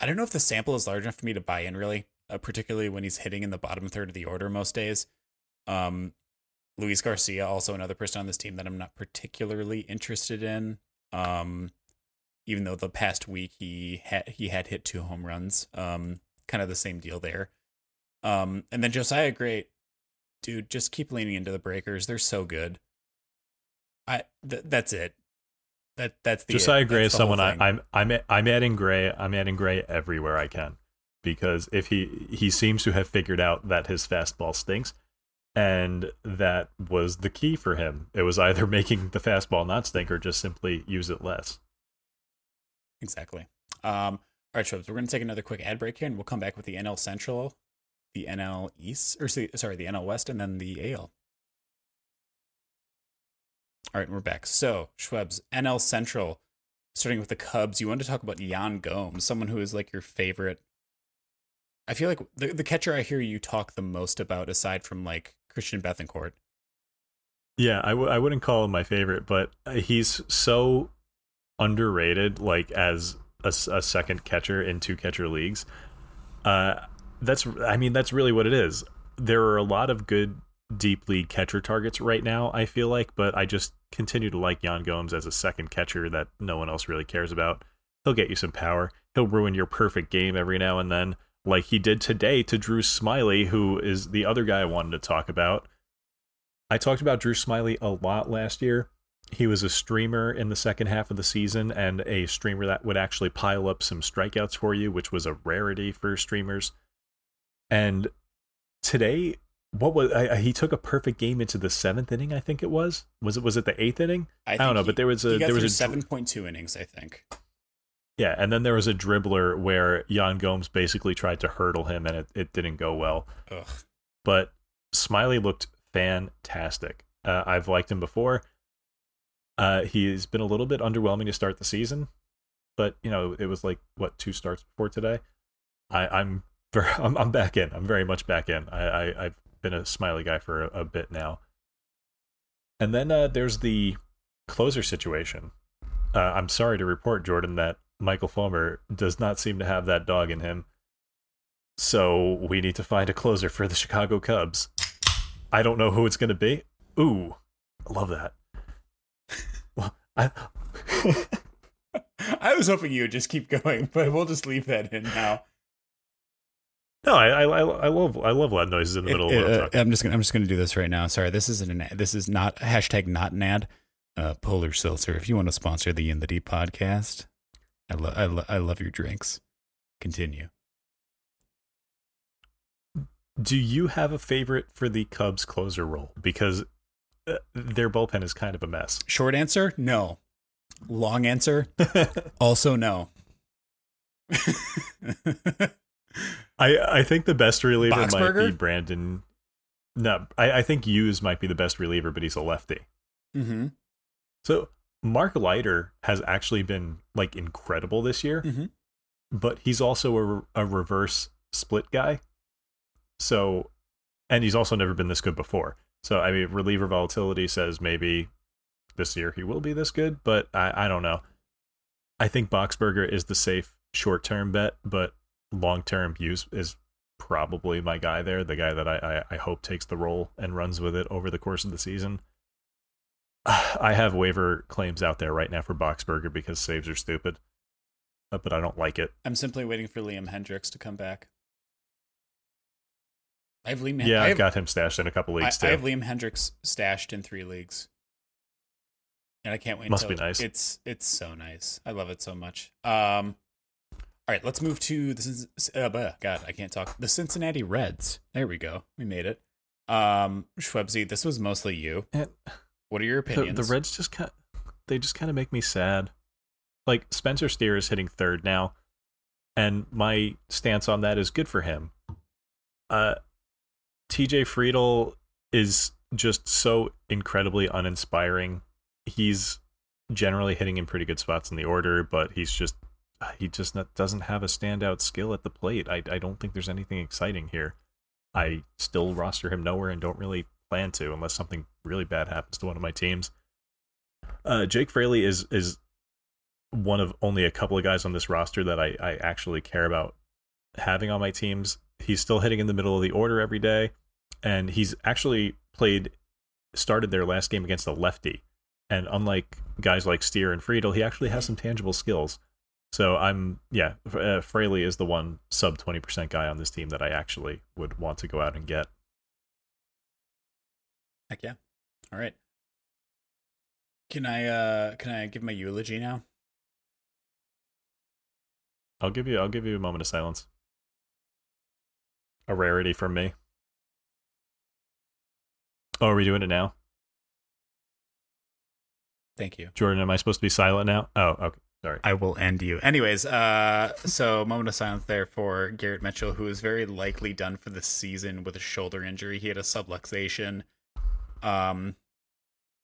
I don't know if the sample is large enough for me to buy in really, uh, particularly when he's hitting in the bottom third of the order most days. Um, Luis Garcia, also another person on this team that I'm not particularly interested in. Um, even though the past week he had he had hit two home runs. Um, kind of the same deal there. Um, and then Josiah Gray, dude, just keep leaning into the breakers. They're so good. I th- that's it. That that's the Josiah it. Gray That's is someone I, I'm I'm I'm adding Gray. I'm adding Gray everywhere I can because if he he seems to have figured out that his fastball stinks, and that was the key for him. It was either <laughs> making the fastball not stink or just simply use it less. Exactly. Um, all right, Shubs, we're going to take another quick ad break here, and we'll come back with the NL Central, the NL East, or sorry, sorry, the NL West, and then the AL. All right, we're back. So, Schwebs, NL Central, starting with the Cubs, you want to talk about Yan Gomes, someone who is like your favorite. I feel like the, the catcher I hear you talk the most about, aside from like Christian Bethancourt. Yeah, I w- I wouldn't call him my favorite, but he's so underrated, like as a, a second catcher in two catcher leagues. Uh, that's I mean that's really what it is. There are a lot of good deep league catcher targets right now. I feel like, but I just continue to like Yan Gomes as a second catcher that no one else really cares about. He'll get you some power. He'll ruin your perfect game every now and then, like he did today to Drew Smyly, who is the other guy I wanted to talk about. I talked about Drew Smyly a lot last year. He was a streamer in the second half of the season and a streamer that would actually pile up some strikeouts for you, which was a rarity for streamers. And today, what was I, he took a perfect game into the seventh inning? I think it was. Was it was it the eighth inning? I, don't know, he- but there was a there was a seven point two innings. I think. Yeah, and then there was a dribbler where Yan Gomes basically tried to hurdle him, and it, it didn't go well. Ugh. but Smyly looked fantastic. Uh, I've liked him before. Uh, he's been a little bit underwhelming to start the season, but you know it was like what two starts before today. I, I'm very, <laughs> I'm, I'm back in. I'm very much back in. I, I I've been a Smyly guy for a, a bit now. And then uh, there's the closer situation. Uh, I'm sorry to report, Jordan, that Michael Fulmer does not seem to have that dog in him. So we need to find a closer for the Chicago Cubs. I don't know who it's going to be. Ooh, I love that. Well, I, <laughs> I was hoping you would just keep going, but we'll just leave that in now. no, I, I, I love I love loud noises in the middle of what I'm Uh. I'm just gonna I'm just gonna do this right now. Sorry, this isn't an ad. This is not hashtag not an ad. Uh, Polar Seltzer. If you want to sponsor the In the Deep podcast, I love I, lo- I love your drinks. Continue. Do you have a favorite for the Cubs closer role? Because uh, their bullpen is kind of a mess. Short answer, no. Long answer, <laughs> also no. <laughs> I I think the best reliever might be Brandon. No, I, I think Hughes might be the best reliever, but he's a lefty. mm-hmm. So Mark Leiter has actually been like incredible this year, Mm-hmm. but he's also a, a reverse split guy. So, and he's also never been this good before. So, I mean, reliever volatility says maybe this year he will be this good, but I, I don't know. I think Boxberger is the safe short term bet, but long term Hughes is probably my guy there, the guy that I, I, I hope takes the role and runs with it over the course of the season. I have waiver claims out there right now for Boxberger because saves are stupid, uh, but I don't like it. I'm simply waiting for Liam Hendriks to come back. I have Liam. Yeah, I I've have, got him stashed in a couple I, leagues I too. have Liam Hendriks stashed in three leagues, and I can't wait. Must until- be nice. It's it's so nice. I love it so much. Um, all right, let's move to this uh, God, I can't talk. The Cincinnati Reds. There we go. We made it. Um, Shwebsi, this was mostly you. What are your the, opinions? the Reds just kind they just kind of make me sad. Like Spencer Steer is hitting third now, and my stance on that is good for him. Uh, TJ Friedl is just so incredibly uninspiring. He's generally hitting in pretty good spots in the order, but he's just he just not, doesn't have a standout skill at the plate. I I don't think there's anything exciting here. I still roster him nowhere and don't really plan to unless something really bad happens to one of my teams. Uh, Jake Fraley is is one of only a couple of guys on this roster that I, I actually care about having on my teams. He's still hitting in the middle of the order every day, and he's actually played started their last game against a lefty. And unlike guys like Steer and Friedl, he actually has some tangible skills. So I'm yeah, uh, Fraley is the one sub twenty percent guy on this team that I actually would want to go out and get. Heck yeah. All right. Can I uh can I give my eulogy now? I'll give you I'll give you a moment of silence. A rarity for me. Oh, are we doing it now? Thank you. Jordan, am I supposed to be silent now? Oh, okay. Sorry. I will end you. Anyways, uh, so moment of silence there for Garrett Mitchell, who is very likely done for the season with a shoulder injury. He had a subluxation, um,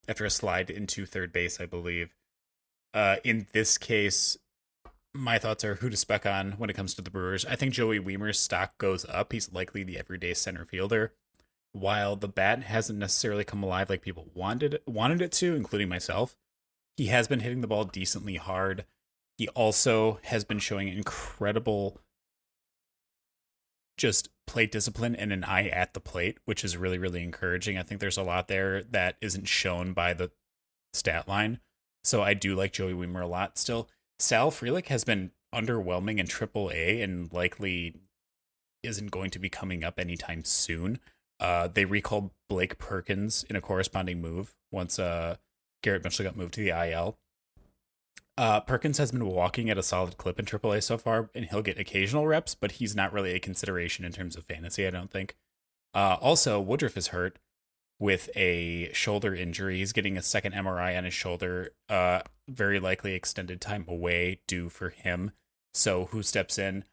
after a slide into third base, I believe. Uh, in this case, my thoughts are who to spec on when it comes to the Brewers. I think Joey Wiemer's stock goes up. He's likely the everyday center fielder. While the bat hasn't necessarily come alive like people wanted wanted it to, including myself, he has been hitting the ball decently hard. He also has been showing incredible just plate discipline and an eye at the plate, which is really, really encouraging. I think there's a lot there that isn't shown by the stat line. So I do like Joey Wiemer a lot still. Sal Frelick has been underwhelming in AAA and likely isn't going to be coming up anytime soon. Uh, they recalled Blake Perkins in a corresponding move once uh, Garrett Mitchell got moved to the IL. Uh, Perkins has been walking at a solid clip in AAA so far, and he'll get occasional reps, but he's not really a consideration in terms of fantasy, I don't think. Uh, also, Woodruff is hurt with a shoulder injury. He's getting a second MRI on his shoulder, uh, very likely extended time away due for him. So, who steps in?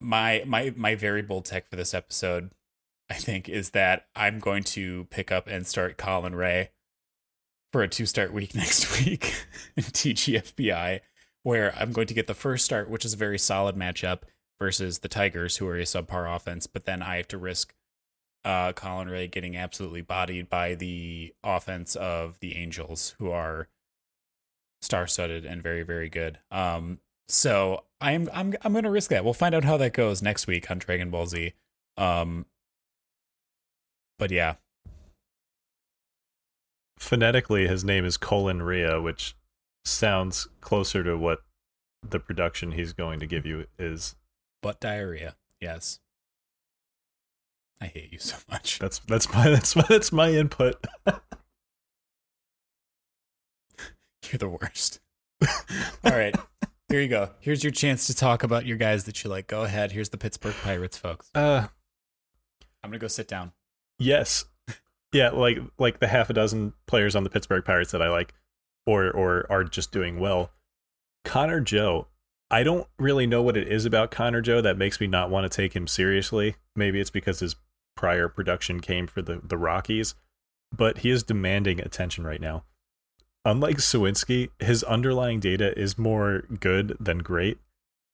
My my my very bold tech for this episode, I think, is that I'm going to pick up and start Colin Rea for a two start week <laughs> next week in TGFBI, where I'm going to get the first start, which is a very solid matchup versus the Tigers, who are a subpar offense. But then I have to risk uh, Colin Rea getting absolutely bodied by the offense of the Angels, who are star studded and very, very good. Um, so I'm I'm I'm gonna risk that. We'll find out how that goes next week on Dragon Ball Z. Um, but yeah, phonetically his name is Colin Ria, which sounds closer to what the production he's going to give you is. Butt diarrhea. Yes. I hate you so much. <laughs> That's that's my that's my that's my input. <laughs> You're the worst. <laughs> All right. Here you go. Here's your chance to talk about your guys that you like. Go ahead. Here's the Pittsburgh Pirates, folks. Uh I'm gonna go sit down. Yes. Yeah, like like the half a dozen players on the Pittsburgh Pirates that I like or or are just doing well. Connor Joe, I don't really know what it is about Connor Joe that makes me not want to take him seriously. Maybe it's because his prior production came for the, the Rockies, but he is demanding attention right now. Unlike Suwinski, his underlying data is more good than great,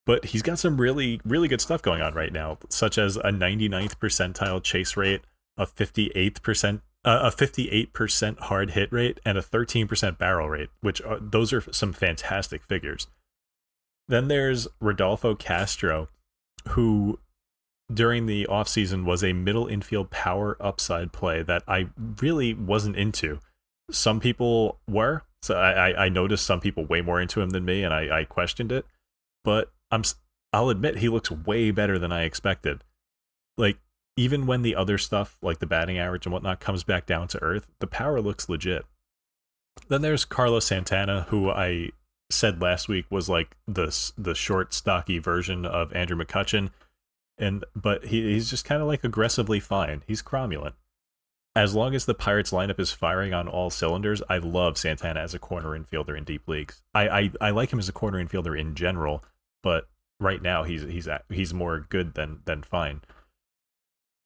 but he's got some really, really good stuff going on right now, such as a 99th percentile chase rate, a 58th percent a 58% hard hit rate and a 13% barrel rate, which are, those are some fantastic figures. Then there's Rodolfo Castro, who during the offseason was a middle infield power upside play that I really wasn't into. Some people were. So I, I noticed some people way more into him than me, and I, I questioned it. But I'm I'll admit he looks way better than I expected. Like even when the other stuff like the batting average and whatnot comes back down to earth, the power looks legit. Then there's Carlos Santana, who I said last week was like the the short, stocky version of Andrew McCutchen, and but he, he's just kind of like aggressively fine. He's cromulent. As long as the Pirates lineup is firing on all cylinders, I love Santana as a corner infielder in deep leagues. I, I, I like him as a corner infielder in general, but right now he's he's he's more good than than fine.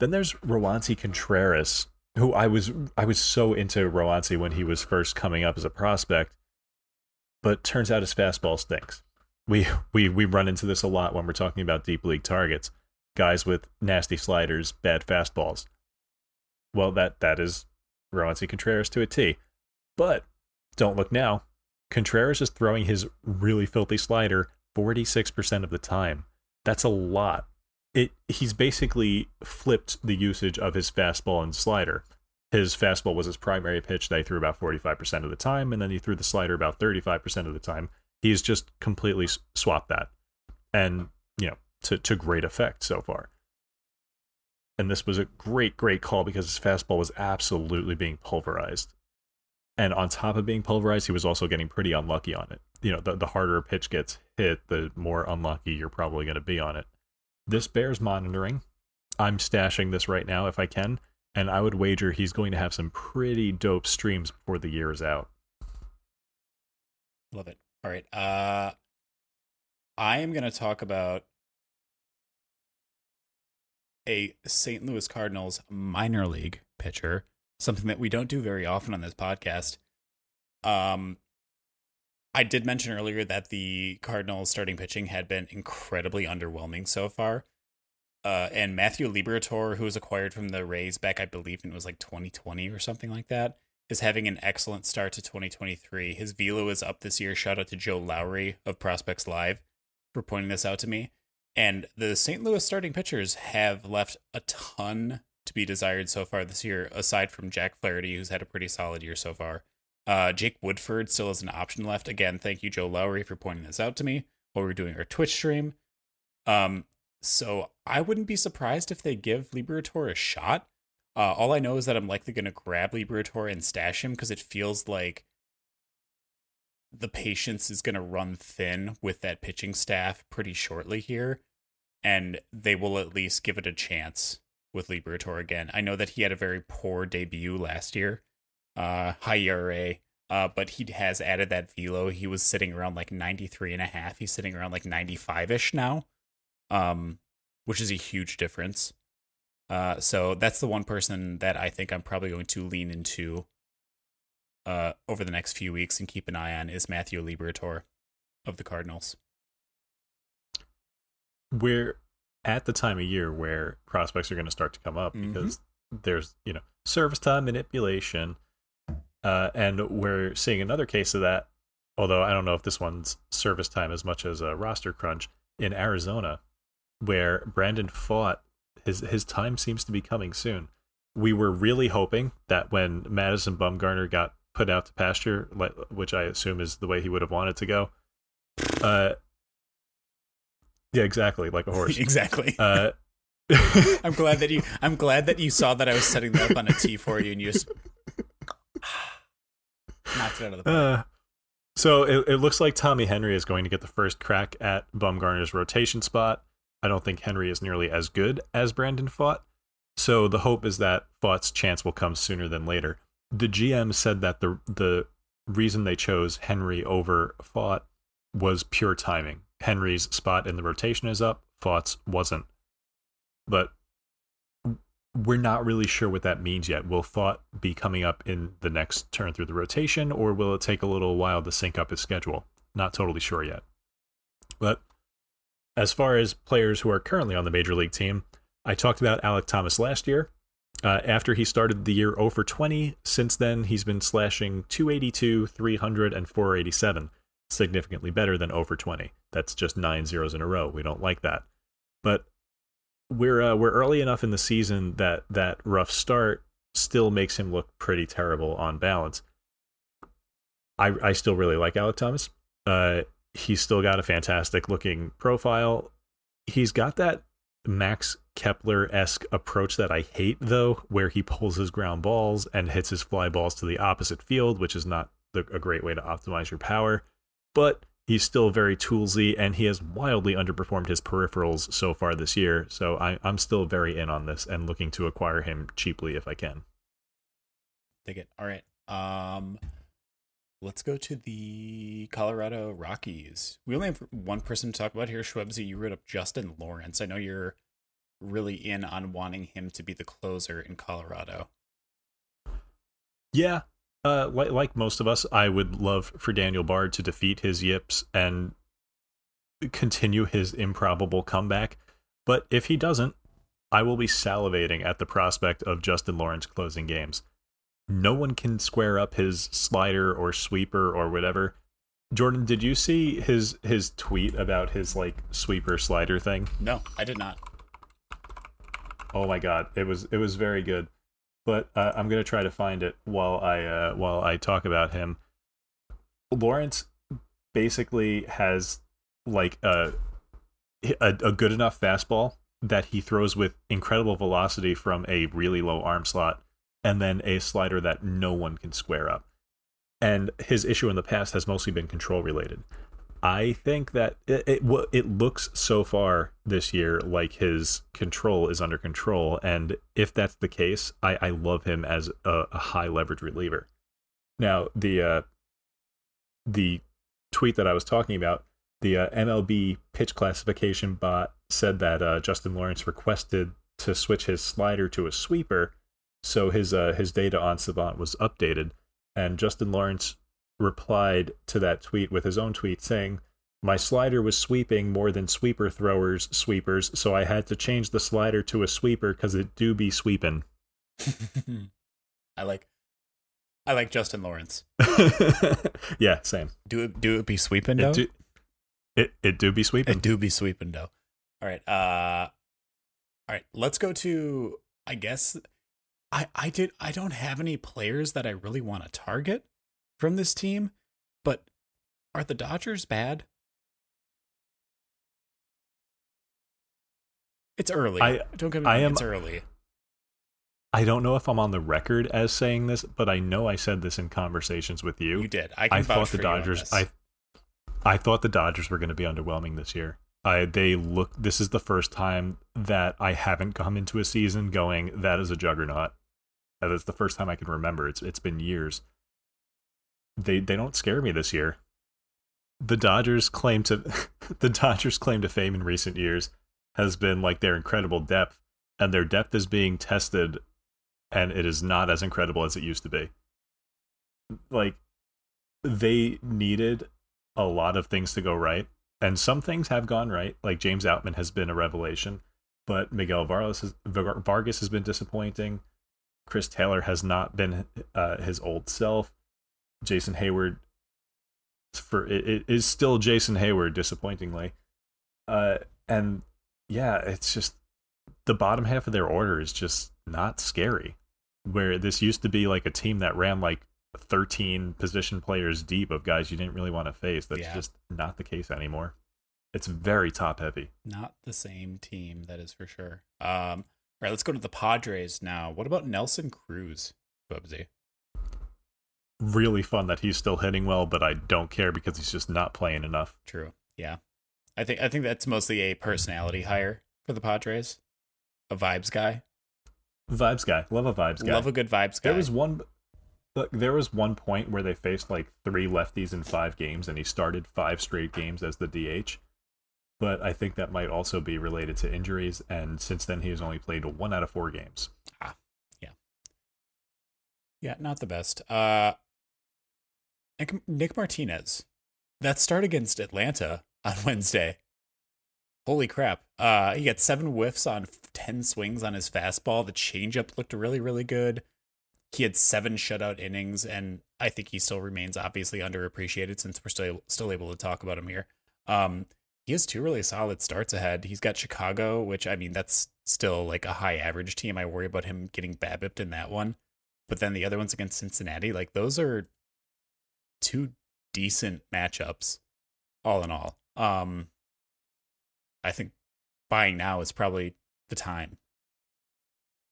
Then there's Roansy Contreras, who I was I was so into Roansy when he was first coming up as a prospect, but turns out his fastball stinks. We we we run into this a lot when we're talking about deep league targets. Guys with nasty sliders, bad fastballs. Well, that that is Roansy Contreras to a T. But don't look now. Contreras is throwing his really filthy slider 46% of the time. That's a lot it he's basically flipped the usage of his fastball and slider. His fastball was his primary pitch that he threw about 45% of the time, and then he threw the slider about 35% of the time. He's just completely swapped that. And, you know, to, to great effect so far. And this was a great, great call because his fastball was absolutely being pulverized. And on top of being pulverized, he was also getting pretty unlucky on it. You know, the, the harder a pitch gets hit, the more unlucky you're probably going to be on it. This bears monitoring. I'm stashing this right now if I can, and I would wager he's going to have some pretty dope streams before the year is out. Love it. All right. Uh I am going to talk about a St. Louis Cardinals minor league pitcher, something that we don't do very often on this podcast. Um I did mention earlier that the Cardinals starting pitching had been incredibly underwhelming so far. Uh, and Matthew Liberatore, who was acquired from the Rays back, I believe, it was like 2020 or something like that, is having an excellent start to 2023. His velo is up this year. Shout out to Joe Lowry of Prospects Live for pointing this out to me. And the St. Louis starting pitchers have left a ton to be desired so far this year, aside from Jack Flaherty, who's had a pretty solid year so far. Uh, Jake Woodford still has an option left. Again, thank you, Joe Lowry, for pointing this out to me while we are doing our Twitch stream. Um, so I wouldn't be surprised if they give Liberatore a shot. Uh, all I know is that I'm likely going to grab Liberatore and stash him because it feels like the patience is going to run thin with that pitching staff pretty shortly here, and they will at least give it a chance with Liberatore again. I know that he had a very poor debut last year, uh, high ERA, uh, but he has added that velo. He was sitting around like 93 and a half. He's sitting around like 95 ish now, um, which is a huge difference. Uh, so that's the one person that I think I'm probably going to lean into uh, over the next few weeks and keep an eye on is Matthew Liberatore of the Cardinals. We're at the time of year where prospects are going to start to come up mm-hmm. because there's you know service time manipulation, uh, and we're seeing another case of that. Although I don't know if this one's service time as much as a roster crunch in Arizona, where Brandon Pfaadt. his his time seems to be coming soon. We were really hoping that when Madison Bumgarner got put out to pasture, which I assume is the way he would have wanted to go. Uh, yeah, exactly, like a <laughs> horse. exactly. Uh, <laughs> I'm glad that you. I'm glad that you saw that I was setting that up on a tee for you, and you just <laughs> knocked it out of the park. Uh, so it, it looks like Tommy Henry is going to get the first crack at Bumgarner's rotation spot. I don't think Henry is nearly as good as Brandon Pfaadt. So the hope is that Pfaadt's chance will come sooner than later the GM said that the the reason they chose Henry over Pfaadt was pure timing. Henry's spot in the rotation is up, Pfaadt's wasn't. But we're not really sure what that means yet. Will Pfaadt be coming up in the next turn through the rotation, or will it take a little while to sync up his schedule? Not totally sure yet. But as far as players who are currently on the major league team, I talked about Alek Thomas last year. Uh, after he started the year 0 for 20, since then he's been slashing 282, 300, and 487, significantly better than 0 for 20. That's just nine zeros in a row. We don't like that. But we're uh, we're early enough in the season that that rough start still makes him look pretty terrible on balance. I I still really like Alek Thomas. Uh, he's still got a fantastic looking profile. He's got that Max Kepler esque approach that I hate, though, where he pulls his ground balls and hits his fly balls to the opposite field, which is not the, a great way to optimize your power. But he's still very toolsy, and he has wildly underperformed his peripherals so far this year. So I, I'm still very in on this and looking to acquire him cheaply if I can. Take it. All right. Um, let's go to the Colorado Rockies. We only have one person to talk about here. Shwebsi, you wrote up Justin Lawrence. I know you're really in on wanting him to be the closer in Colorado. Yeah, uh, like, like most of us, I would love for Daniel Bard to defeat his yips and continue his improbable comeback. But if he doesn't, I will be salivating at the prospect of Justin Lawrence closing games. No one can square up his slider or sweeper or whatever. Jordan, did you see his his tweet about his like sweeper slider thing? No, I did not. Oh my god, it was it was very good. But uh, I'm gonna try to find it while I uh, while I talk about him. Lawrence basically has like a, a a good enough fastball that he throws with incredible velocity from a really low arm slot, and then a slider that no one can square up. And his issue in the past has mostly been control related. I think that it, it it looks so far this year like his control is under control, and if that's the case, I, I love him as a, a high leverage reliever. Now the uh, the tweet that I was talking about, the uh, MLB pitch classification bot said that uh, Justin Lawrence requested to switch his slider to a sweeper, so his uh, his data on Savant was updated, and Justin Lawrence replied to that tweet with his own tweet saying, My slider was sweeping more than sweeper throwers sweepers, so I had to change the slider to a sweeper because it do be sweeping. <laughs> I like I like Justin Lawrence. <laughs> yeah, same. Do it do it be sweeping though? It do, it, it do be sweeping. It do be sweeping though. All right. Uh all right, let's go to I guess I I did I don't have any players that I really want to target. From this team, but are the Dodgers bad? It's early. I- don't get me wrong. am- It's early. I don't know if I'm on the record as saying this, but I know I said this in conversations with you. You did. I I thought the Dodgers. I I thought the Dodgers were going to be underwhelming this year. I they look. This is the first time that I haven't come into a season going that is a juggernaut. That is the first time I can remember. It's it's been years. They they don't scare me this year. The Dodgers claim to <laughs> the Dodgers claim to fame in recent years has been like their incredible depth, and their depth is being tested, and it is not as incredible as it used to be. Like they needed a lot of things to go right, and some things have gone right. Like James Outman has been a revelation, but Miguel Vargas has, Vargas has been disappointing. Chris Taylor has not been uh, his old self. Jason Heyward for it, it is still Jason Heyward, disappointingly. Uh, and yeah, it's just the bottom half of their order is just not scary. Where this used to be like a team that ran like 13 position players deep of guys you didn't really want to face. That's Yeah. just not the case anymore. It's very top heavy. Not the same team, that is for sure. Um, all right, let's go to the Padres now. What about Nelson Cruz, Bubsy? Really fun that he's still hitting well, but I don't care because he's just not playing enough. True. Yeah. I think I think that's mostly a personality hire for the Padres. A vibes guy. Vibes guy, love a vibes guy. Love a good vibes guy. There was one. Look, there was one point where they faced like three lefties in five games, and he started five straight games as the DH. But I think that might also be related to injuries, and since then he has only played one out of four games. Ah. Yeah. Yeah, not the best. Uh Nick, Nick Martinez. That start against Atlanta on <laughs> Wednesday. Holy crap. Uh he got 7 whiffs on 10 swings on his fastball. The changeup looked really really good. He had 7 shutout innings and I think he still remains obviously underappreciated since we're still still able to talk about him here. Um he has two really solid starts ahead. He's got Chicago, which I mean that's still like a high average team. I worry about him getting BABIPed in that one. But then the other ones against Cincinnati, like those are two decent matchups, all in all. Um, I think buying now is probably the time.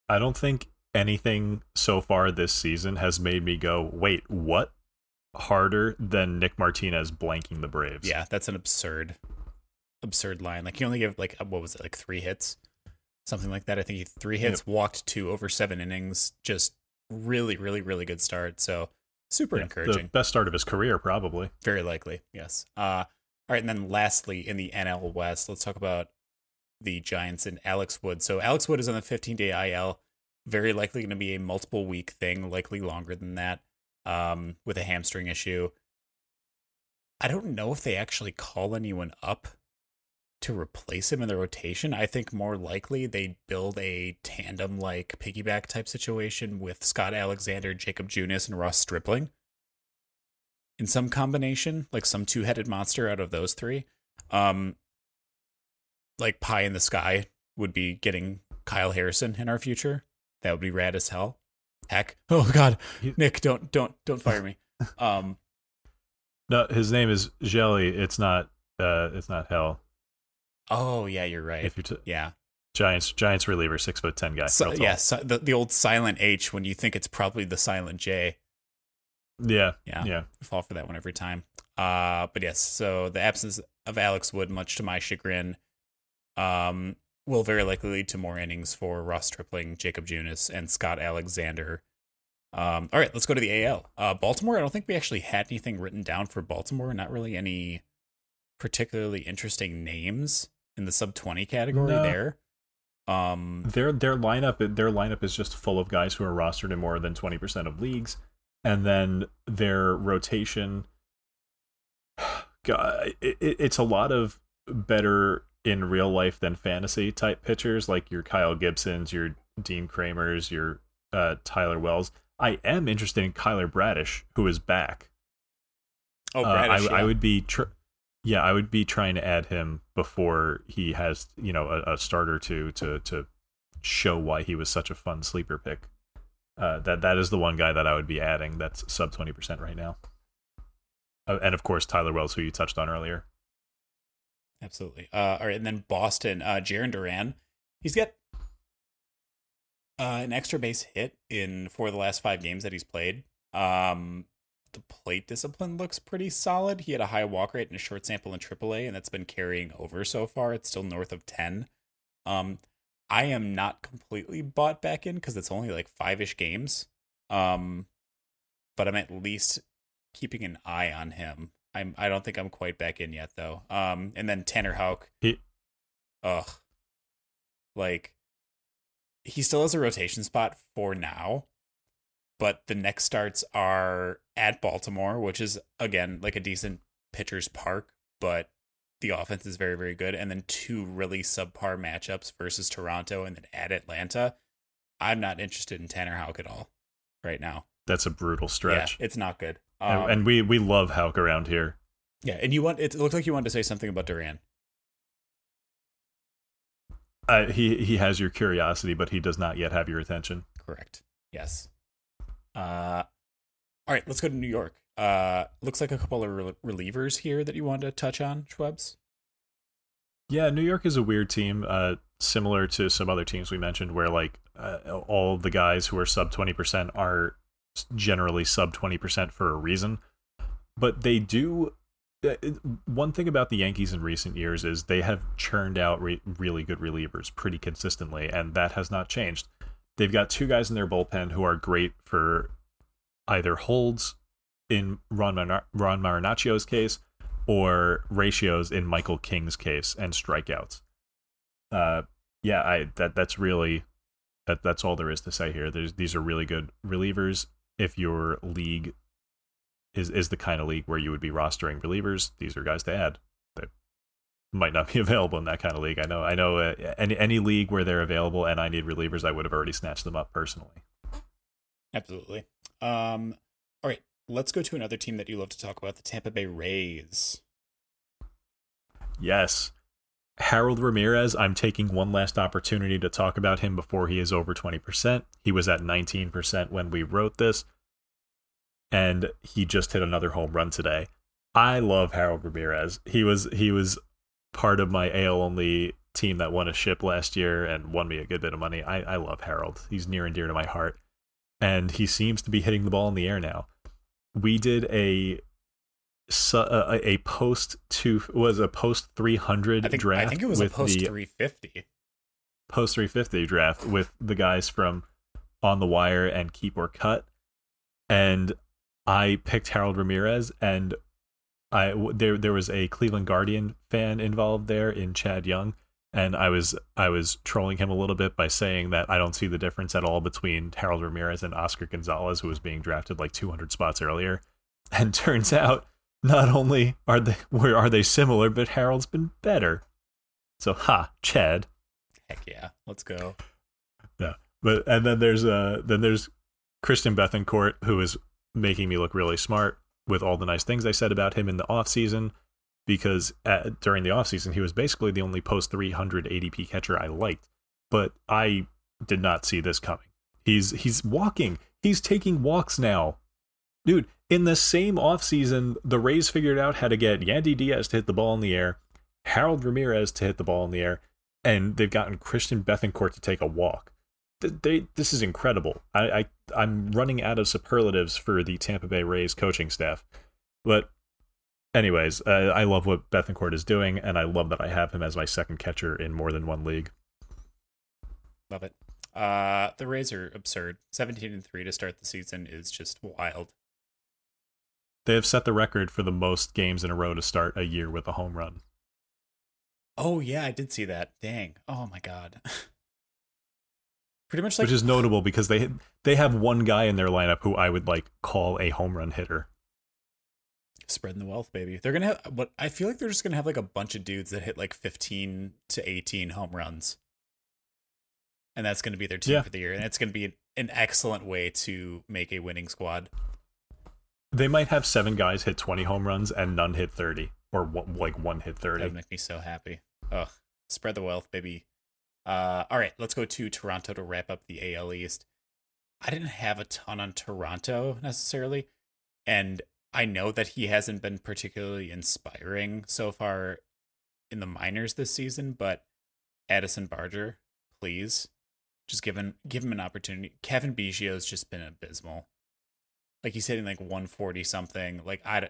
I don't think anything so far this season has made me go, wait, what? Harder than Nick Martinez blanking the Braves. Yeah, that's an absurd, absurd line. Like he only gave like what was it, like three hits, something like that. I think he three hits, walked two over seven innings. Just really, really, really good start. So super Yeah, encouraging. The best start of his career, probably. Very likely, yes. Uh, all right, and then lastly, in the NL West, let's talk about the Giants and Alex Wood. So Alex Wood is on the 15 day IL. Very likely going to be a multiple week thing, likely longer than that, um, with a hamstring issue. I don't know if they actually call anyone up to replace him in the rotation. I think more likely they build a tandem like piggyback type situation with Scott Alexander, Jakob Junis, and Ross Stripling in some combination, like some two headed monster out of those three. Um, like pie in the sky would be getting Kyle Harrison in our future. That would be rad as hell. Heck, oh god, You- Nick, don't don't don't fire me. <laughs> Um, No, his name is Hjelle. It's not. Uh, it's not hell. Oh yeah, you're right. If you're t- yeah, Giants, Giants reliever, six foot ten guy. so, yeah, so the the old silent H when you think it's probably the silent J. yeah, Yeah. yeah. fall for that one every time. Uh, but yes, so the absence of Alex Wood, much to my chagrin, um, will very likely lead to more innings for Ross Stripling, Jakob Junis, and Scott Alexander. Um, all right, let's go to the AL. Uh, Baltimore. I don't think we actually had anything written down for Baltimore. Not really any particularly interesting names in the sub twenty category No. there. Um, Their their lineup their lineup is just full of guys who are rostered in more than twenty percent of leagues, and then their rotation. <sighs> God, it, it- it's a lot of better in real life than fantasy type pitchers, like your Kyle Gibsons, your Dean Kremers, your uh, Tyler Wells. I am interested in Kyler Bradish, who is back. oh, Uh, Bradish, I, I yeah. would be, tr- yeah, I would be trying to add him before he has, you know, a, a start or two to to show why he was such a fun sleeper pick. Uh, that that is the one guy that I would be adding. That's sub twenty percent right now. uh, and of course Tyler Wells, who you touched on earlier. Absolutely. Uh, all right, and then Boston, uh, Jarren Duran. He's got uh, an extra base hit in four of the last five games that he's played. Um, the plate discipline looks pretty solid. He had a high walk rate and a short sample in AAA, and that's been carrying over so far. It's still north of 10. Um, I am not completely bought back in because it's only like five ish games. Um, but I'm at least keeping an eye on him. I'm I don't think I'm quite back in yet though. Um, and then Tanner Houck. He, ugh, like he still has a rotation spot for now, but the next starts are at Baltimore, which is again like a decent pitcher's park, but the offense is very very good, and then two really subpar matchups versus Toronto and then at Atlanta. I'm not interested in Tanner Houck at all right now. That's a brutal stretch. Yeah, it's not good. Um, and we we love Houck around here. Yeah, and you want it looked like you wanted to say something about Duran. Uh, he he has your curiosity, but he does not yet have your attention. Correct. Yes. Uh, all right, let's go to New York. Uh, looks like a couple of re- relievers here that you wanted to touch on, Schwebs. Yeah, New York is a weird team, uh, similar to some other teams we mentioned, where like uh, all the guys who are sub twenty percent are generally sub twenty percent for a reason. But they do uh, one thing about the Yankees in recent years is they have churned out re- really good relievers pretty consistently, and that has not changed. They've got two guys in their bullpen who are great for either holds in Ron, Mar- Ron Marinaccio's case or ratios in Michael King's case and strikeouts. Uh, yeah, I that that's really that that's all there is to say here. There's these are really good relievers. If your league is is the kind of league where you would be rostering relievers. These are guys to add. Might not be <laughs> available in that kind of league. I know. I know. Uh, any any league where they're available and I need relievers, I would have already snatched them up personally. Absolutely. Um. All right. Let's go to another team that you love to talk about, the Tampa Bay Rays. Yes. Harold Ramirez, I'm taking one last opportunity to talk about him before he is over 20%. He was at 19% when we wrote this and he just hit another home run today. I love Harold Ramirez. He was he was part of my AL only team that won a ship last year and won me a good bit of money. I, I love Harold. He's near and dear to my heart. And he seems to be hitting the ball in the air now. We did a uh, a, a post two was a post 300 I think, draft. I think it was a post 350. Post 350 draft with the guys from On the Wire and Keep or Cut. And I picked Harold Ramirez, and I there there was a Cleveland Guardian fan involved there in Chad Young, and I was I was trolling him a little bit by saying that I don't see the difference at all between Harold Ramirez and Oscar Gonzalez, who was being drafted like 200 spots earlier. <laughs> And turns out, not only are they where are they similar, but Harold's been better. So ha, Chad. Heck yeah, let's go. Yeah, but and then there's uh then there's Christian Bethancourt who is making me look really smart with all the nice things I said about him in the offseason because at, during the offseason, he was basically the only post 300 ADP catcher I liked. But I did not see this coming. He's he's walking. He's taking walks now. Dude, in the same offseason, the Rays figured out how to get Yandy Diaz to hit the ball in the air, Harold Ramirez to hit the ball in the air, and they've gotten Christian Bethancourt to take a walk they this is incredible. I, I I'm running out of superlatives for the Tampa Bay Rays coaching staff, but anyways, uh, I love what Bethancourt is doing, and I love that I have him as my second catcher in more than one league. Love it. Uh, the Rays are absurd. Seventeen and three to start the season is just wild. They have set the record for the most games in a row to start a year with a home run. Oh yeah, I did see that. Dang. Oh my god. <laughs> Pretty much like which is notable because they they have one guy in their lineup who I would like call a home run hitter. Spreading the wealth, baby. They're gonna have what I feel like they're just gonna have like a bunch of dudes that hit like fifteen to eighteen home runs, and that's gonna be their team yeah. for the year, and it's gonna be an excellent way to make a winning squad. They might have seven guys hit twenty home runs and none hit thirty, or one, like one hit thirty. That would make me so happy. Ugh, spread the wealth, baby. Uh, all right, let's go to Toronto to wrap up the AL East. I didn't have a ton on Toronto necessarily, and I know that he hasn't been particularly inspiring so far in the minors this season, but Addison Barger, please, just give him give him an opportunity. Cavan Biggio's just been abysmal. Like he's hitting like 140 something. Like I,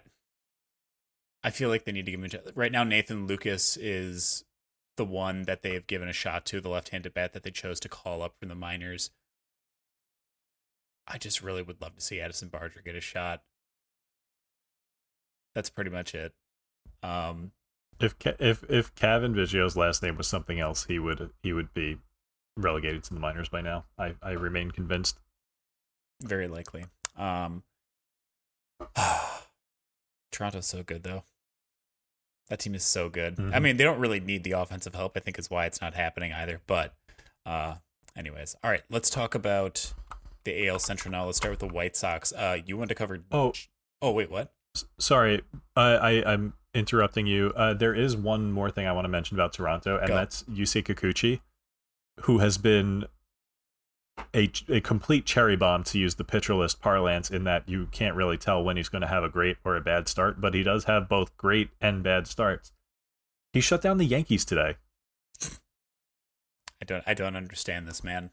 I feel like they need to give him a right now. Nathan Lukes is the one that they have given a shot to, the left-handed bat that they chose to call up from the minors. I just really would love to see Addison Barger get a shot. That's pretty much it. Um, if if if Cavan Biggio's last name was something else, he would he would be relegated to the minors by now. I I remain convinced. Very likely. Um, <sighs> Toronto's so good though. That team is so good. Mm-hmm. I mean, they don't really need the offensive help. I think is why it's not happening either. But, uh, anyways, all right. Let's talk about the AL Central now. Let's start with the White Sox. Uh, you want to cover? Oh, oh, wait, what? sorry, I, I I'm interrupting you. Uh, there is one more thing I want to mention about Toronto, and Go. that's Yusei Kikuchi, who has been a a complete cherry bomb to use the Pitcher List parlance in that you can't really tell when he's going to have a great or a bad start, but he does have both great and bad starts. He shut down the Yankees today. I don't I don't understand this man.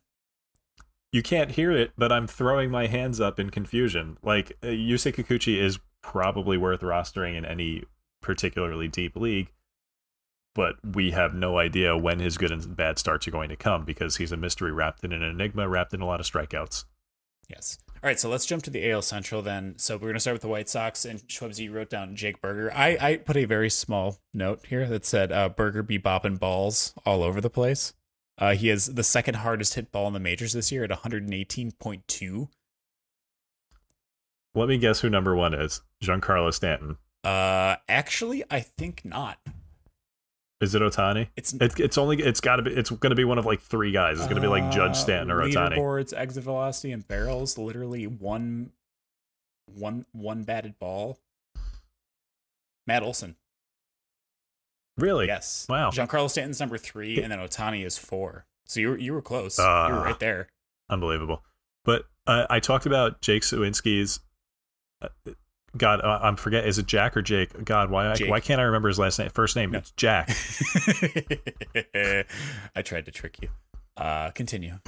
You can't hear it, but I'm throwing my hands up in confusion. Like uh, Yusei Kikuchi is probably worth rostering in any particularly deep league. But we have no idea when his good and bad starts are going to come because he's a mystery wrapped in an enigma, wrapped in a lot of strikeouts. Yes. All right, so let's jump to the AL Central then. So we're going to start with the White Sox, and Shwebsi wrote down Jake Burger. I, I put a very small note here that said uh, Burger be bopping balls all over the place. Uh, he has the second hardest hit ball in the majors this year at 118.2. Let me guess who number one is. Giancarlo Stanton. Uh, actually, I think not. Is it Ohtani? It's it's, it's only it's got to be it's going to be one of like three guys. It's going to be like Judge uh, Stanton or Ohtani. Leaderboards, exit velocity, and barrels. Literally one, one, one batted ball. Matt Olson. Really? Yes. Wow. Giancarlo Stanton's number three, and then Ohtani is four. So you were you were close. Uh, you were right there. Unbelievable. But uh, I talked about Jake Suwinski's uh, God, uh, I'm forget. Is it Jack or Jake? God, why Jake. why can't I remember his last name? First name? No. It's Jack. <laughs> <laughs> I tried to trick you. Uh, continue.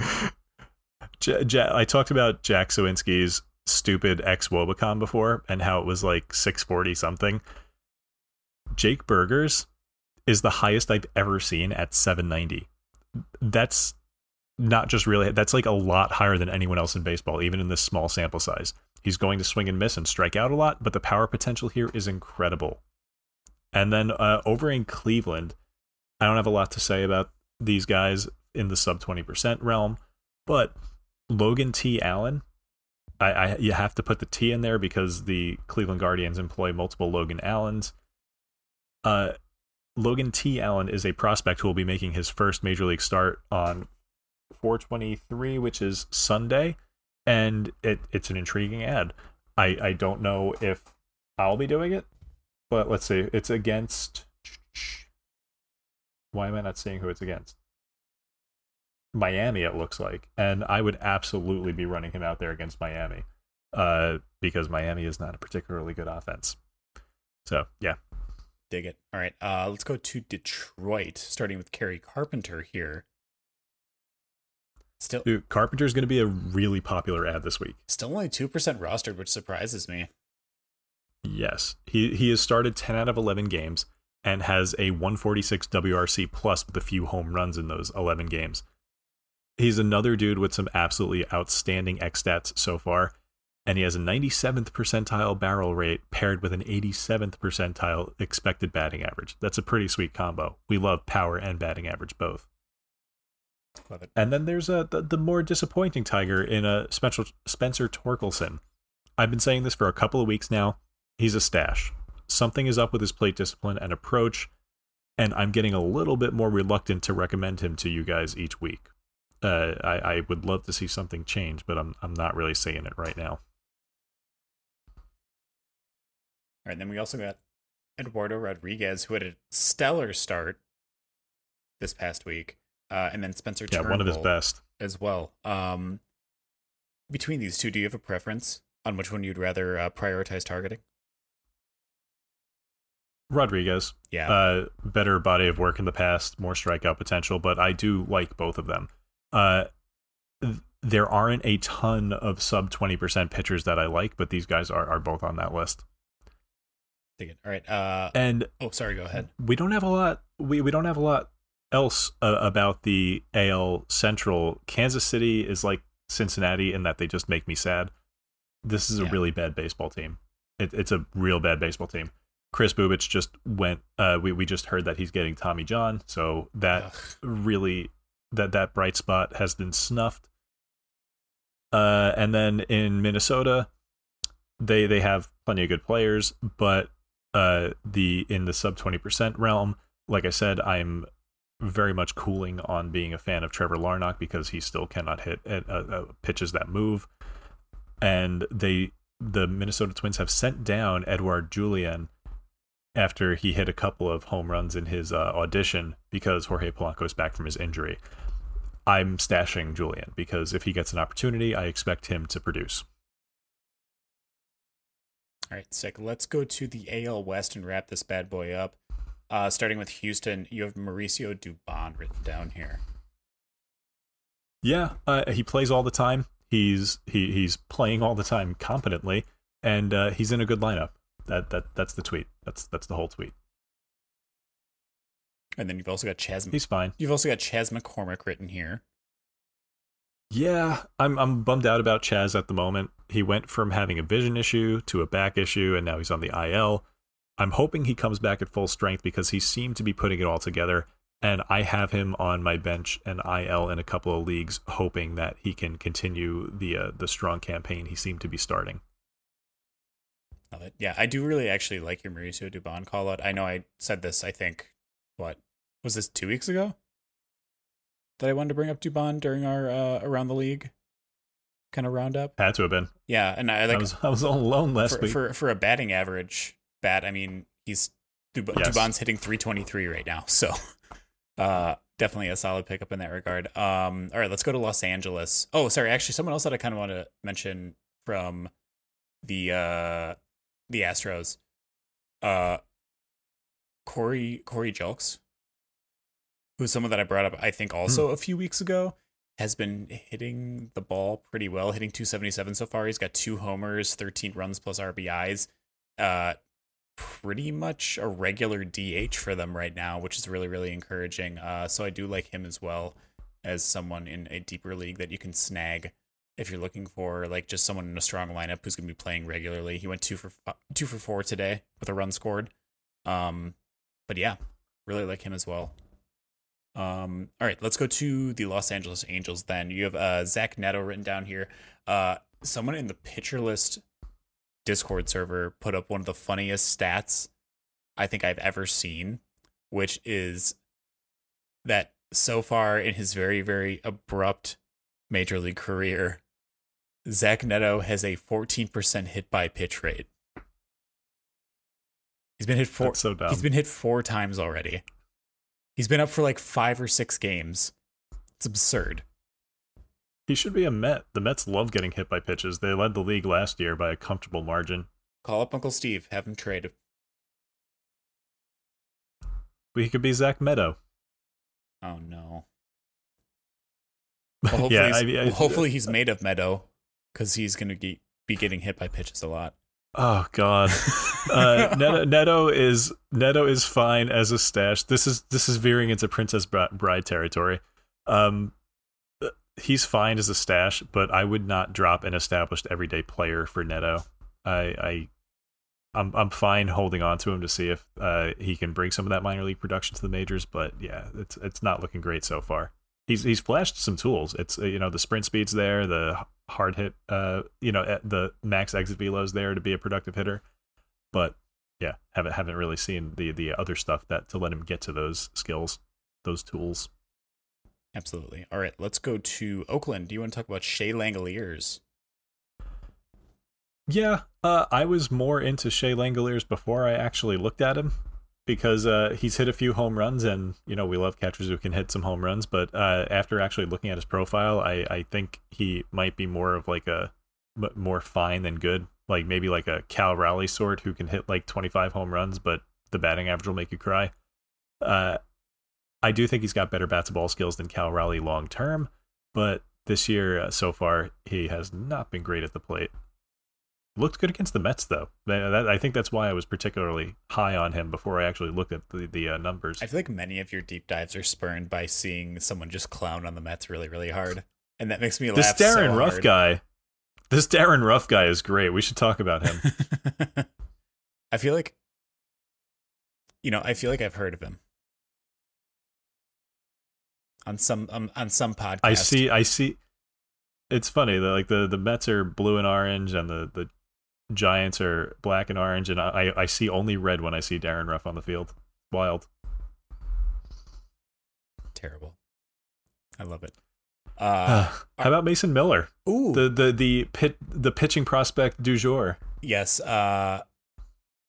J- J- I talked about Jack Suwinski's stupid ex wOBAcon before and how it was like 640 something. Jake Burgers is the highest I've ever seen at 790. That's not just really that's like a lot higher than anyone else in baseball, even in this small sample size. He's going to swing and miss and strike out a lot, but the power potential here is incredible. And then uh, over in Cleveland, I don't have a lot to say about these guys in the sub 20% realm, but Logan T. Allen, I, I, you have to put the T in there because the Cleveland Guardians employ multiple Logan Allens. Uh, Logan T. Allen is a prospect who will be making his first major league start on 423, which is Sunday and it, it's an intriguing ad. I, I don't know if I'll be doing it, but let's see. It's against. Why am I not seeing who it's against? Miami, it looks like, and I would absolutely be running him out there against Miami, uh, because Miami is not a particularly good offense. So yeah, dig it. All right, uh, let's go to Detroit, starting with Kerry Carpenter here. Still, Dude, Carpenter's going to be a really popular ad this week. Still only two percent rostered, which surprises me. Yes, he he has started ten out of eleven games and has a 146 WRC plus with a few home runs in those 11 games. He's another dude with some absolutely outstanding X stats so far, and he has a 97th percentile barrel rate paired with an 87th percentile expected batting average. That's a pretty sweet combo. We love power and batting average both. And then there's a the, the more disappointing Tiger in a special Spencer Torkelson. I've been saying this for a couple of weeks now. He's a stash. Something is up with his plate discipline and approach, and I'm getting a little bit more reluctant to recommend him to you guys each week. Uh, I, I would love to see something change, but I'm I'm not really seeing it right now. All right, then we also got Eduardo Rodriguez, who had a stellar start this past week uh, and then Spencer. Yeah, one of his best as well. Um, between these two, do you have a preference on which one you'd rather uh, prioritize targeting? Rodriguez. Yeah. Uh, better body of work in the past, more strikeout potential, but I do like both of them. Uh, th- there aren't a ton of sub 20% pitchers that I like, but these guys are, are both on that list. Dig it. All right. Uh, And oh, sorry. Go ahead. we don't have a lot we, we don't have a lot else uh, about the AL Central. Kansas City is like Cincinnati in that they just make me sad. This is a Yeah. really bad baseball team. It, it's a real bad baseball team. Kris Bubic just went. Uh, we we just heard that he's getting Tommy John, so that Ugh. really that that bright spot has been snuffed. Uh, and then in Minnesota, they they have plenty of good players, but uh, the in the sub twenty percent realm, like I said, I'm very much cooling on being a fan of Trevor Larnach because he still cannot hit at, uh, uh, pitches that move, and they the Minnesota Twins have sent down Edouard Julien after he hit a couple of home runs in his uh, audition because Jorge Polanco is back from his injury. I'm stashing Julian because if he gets an opportunity, I expect him to produce. All right, sick. Let's go to the AL West and wrap this bad boy up. Uh, starting with Houston, you have Mauricio Dubon written down here. Yeah, uh, he plays all the time. He's he he's playing all the time competently, and uh, he's in a good lineup. That that that's the tweet. That's that's the whole tweet. And then you've also got Chas. He's fine. You've also got Chas McCormick written here. Yeah, I'm I'm bummed out about Chas at the moment. He went from having a vision issue to a back issue, and now he's on the IL. I'm hoping he comes back at full strength because he seemed to be putting it all together. And I have him on my bench and IL in a couple of leagues, hoping that he can continue the uh, the strong campaign he seemed to be starting. Love it. Yeah, I do really actually like your Mauricio Dubon call out. I know I said this, I think, what was this two weeks ago? That I wanted to bring up Dubon during our uh, around the league kind of roundup. Had to have been. Yeah, and I like I was I was all alone last for, week. for for a batting average bat. I mean, he's Dub- Yes. Dubon's hitting 323 right now, so <laughs> uh, definitely a solid pickup in that regard. Um, all right, let's go to Los Angeles. Oh, sorry, actually, someone else that I kind of want to mention from the uh the Astros, uh, Corey Corey Julks, who's someone that I brought up, I think, also a few weeks ago. Has been hitting the ball pretty well, hitting 277 so far. He's got two homers, 13 runs plus RBIs. Uh, pretty much a regular DH for them right now, which is really, really encouraging. Uh, so I do like him as well as someone in a deeper league that you can snag if you're looking for like just someone in a strong lineup who's going to be playing regularly. He went two for two for four today with a run scored. Um, but yeah, really like him as well. Um, all right, let's go to the Los Angeles Angels. Then you have uh, Zach Neto written down here. Uh, someone in the Pitcher List Discord server put up one of the funniest stats I think I've ever seen, which is that so far in his very, very abrupt major league career, Zach Neto has a 14% hit by pitch rate. He's been hit four. That's so dumb. He's been hit four times already. He's been up for like five or six games. It's absurd. He should be a Met. The Mets love getting hit by pitches. They led the league last year by a comfortable margin. Call up Uncle Steve, have him trade. We could be Zach Meadow. Oh no. <laughs> Well, hopefully, yeah, he's, I I- hopefully he's made of meadow because he's going to be, be getting hit by pitches a lot. Oh God, <laughs> uh, Neto, Neto is Neto is fine as a stash. This is this is veering into Princess Bride territory. Um, he's fine as a stash, but I would not drop an established everyday player for Neto. I, I I'm I'm fine holding on to him to see if uh, he can bring some of that minor league production to the majors. But yeah, it's it's not looking great so far. He's he's flashed some tools. It's uh, you know the sprint speed's there, the hard hit, uh, you know the max exit velo's there to be a productive hitter. But yeah, haven't haven't really seen the the other stuff that to let him get to those skills, those tools. Absolutely. All right, let's go to Oakland. Do you want to talk about Shea Langeliers? Yeah, uh, I was more into Shea Langeliers before I actually looked at him because uh, he's hit a few home runs, and you know we love catchers who can hit some home runs. But uh, after actually looking at his profile, I, I think he might be more of like a more fine than good, like maybe like a Cal Raleigh sort who can hit like 25 home runs, but the batting average will make you cry. Uh, I do think he's got better bats ball skills than Cal Raleigh long term, but this year uh, so far he has not been great at the plate. Looked good against the Mets though. That, that, I think that's why I was particularly high on him before I actually looked at the, the uh, numbers. I feel like many of your deep dives are spurned by seeing someone just clown on the Mets really, really hard, and that makes me laugh. this. Darren so Ruff hard. guy, this Darin Ruf guy is great. We should talk about him. <laughs> I feel like, you know, I feel like I've heard of him on some um, on some podcast. I see. I see. It's funny that like the the Mets are blue and orange, and the the Giants are black and orange, and I I see only red when I see Darin Ruf on the field. Wild. Terrible. I love it. <sighs> Uh, How about Mason Miller, ooh, the the the pit the pitching prospect du jour? yes. Uh,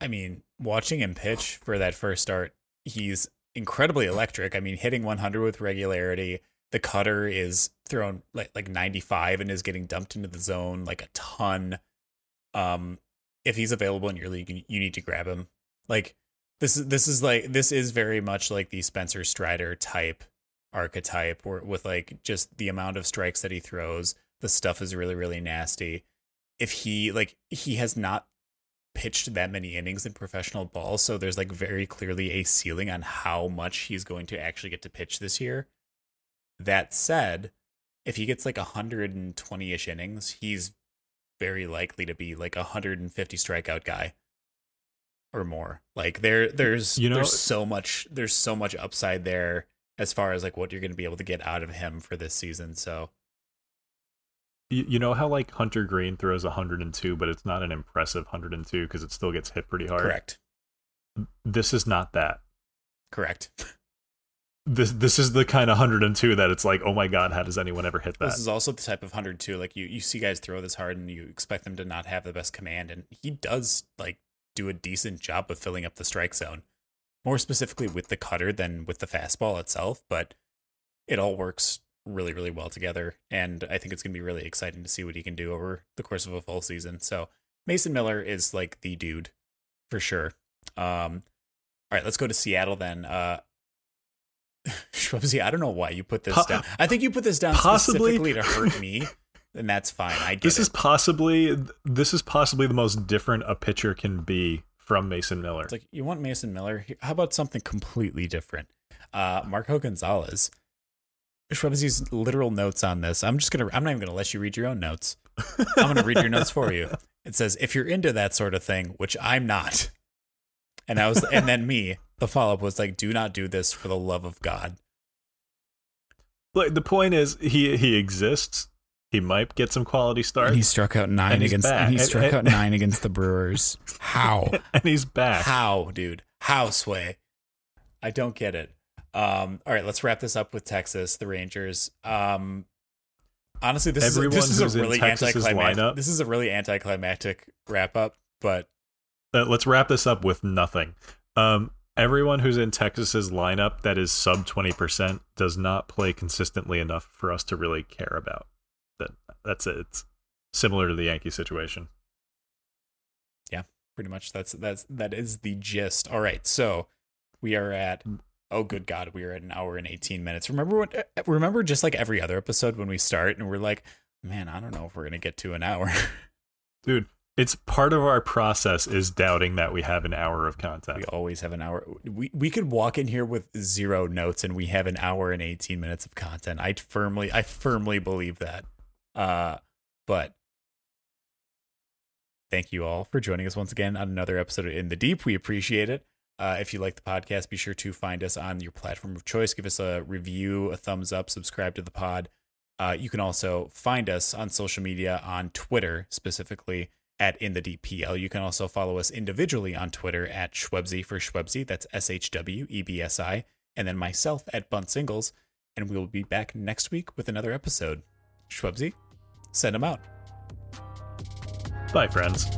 I mean, watching him pitch for that first start, he's incredibly electric. I mean, hitting 100 with regularity. The cutter is thrown like like 95 and is getting dumped into the zone like a ton. Um, if he's available in your league, you- need to grab him. Like this is this is like this is very much like the Spencer Strider type archetype, or with like just the amount of strikes that he throws. The stuff is really really nasty. If he like he has not pitched that many innings in professional ball, so there's like very clearly a ceiling on how much he's going to actually get to pitch this year. That said, if he gets like 120-ish innings, he's very likely to be like a 150 strikeout guy or more. Like there there's You know- there's so much there's so much upside there as far as like what you're going to be able to get out of him for this season. So, You, you know how like Hunter Greene throws 102, but it's not an impressive 102 because it still gets hit pretty hard. correct. This is not that. Correct. This this is the kind of 102 that it's like, oh my god, how does anyone ever hit that? This is also the type of 102. Like you, you see guys throw this hard and you expect them to not have the best command, and he does like do a decent job of filling up the strike zone, more specifically with the cutter than with the fastball itself. But it all works really, really well together, and I think it's gonna be really exciting to see what he can do over the course of a full season. So Mason Miller is like the dude for sure. Um, all right, let's go to Seattle then. Uh, <laughs> Shwebsi, I don't know why you put this Po- down. I think you put this down Possibly- specifically to hurt me, <laughs> and that's fine. I get this it. is possibly this is possibly the most different a pitcher can be from Mason Miller. It's like you want Mason Miller. How about something completely different? Uh, Marco Gonzales. Shwebsi's literal notes on this. I'm just gonna. I'm not even gonna let you read your own notes. I'm gonna read your notes for you. <laughs> It says, "If you're into that sort of thing, which I'm not," and I was, and then me. The follow up was like, "Do not do this for the love of God." like the point is he he exists. He might get some quality starts, And he struck out nine against. back. And he And- struck and- out nine <laughs> against the Brewers. How? <laughs> and he's back. How, dude? How, Sway? I don't get it. Um, all right, let's wrap this up with Texas, the Rangers. Um, honestly, this Everyone is, this is a really anticlimactic. lineup- This is a really anticlimactic wrap up, but Uh, let's wrap this up with nothing. Um, everyone who's in Texas's lineup that is sub twenty percent does not play consistently enough for us to really care about. That that's it. It's similar to the Yankee situation. Yeah, pretty much that's that's that is the gist. All right, so we are at oh good god, we are at an hour and eighteen minutes. Remember when? uh, Remember just like every other episode when we start and we're like, man, I don't know if we're gonna get to an hour. <laughs> Dude, it's part of our process is doubting that we have an hour of content. We always have an hour. We we could walk in here with zero notes and we have an hour and 18 minutes of content. I firmly I firmly believe that. Uh but thank you all for joining us once again on another episode of In the Deep. We appreciate it. Uh, if you like the podcast, be sure to find us on your platform of choice. Give us a review, a thumbs up, subscribe to the pod. Uh, you can also find us on social media on Twitter specifically at in the DPL. You can also follow us individually on Twitter at Shwebsi for Shwebsi. That's S H W E B S I. And then myself at Bunt Singles. And we will be back next week with another episode. Shwebsi, send them out. Bye, friends.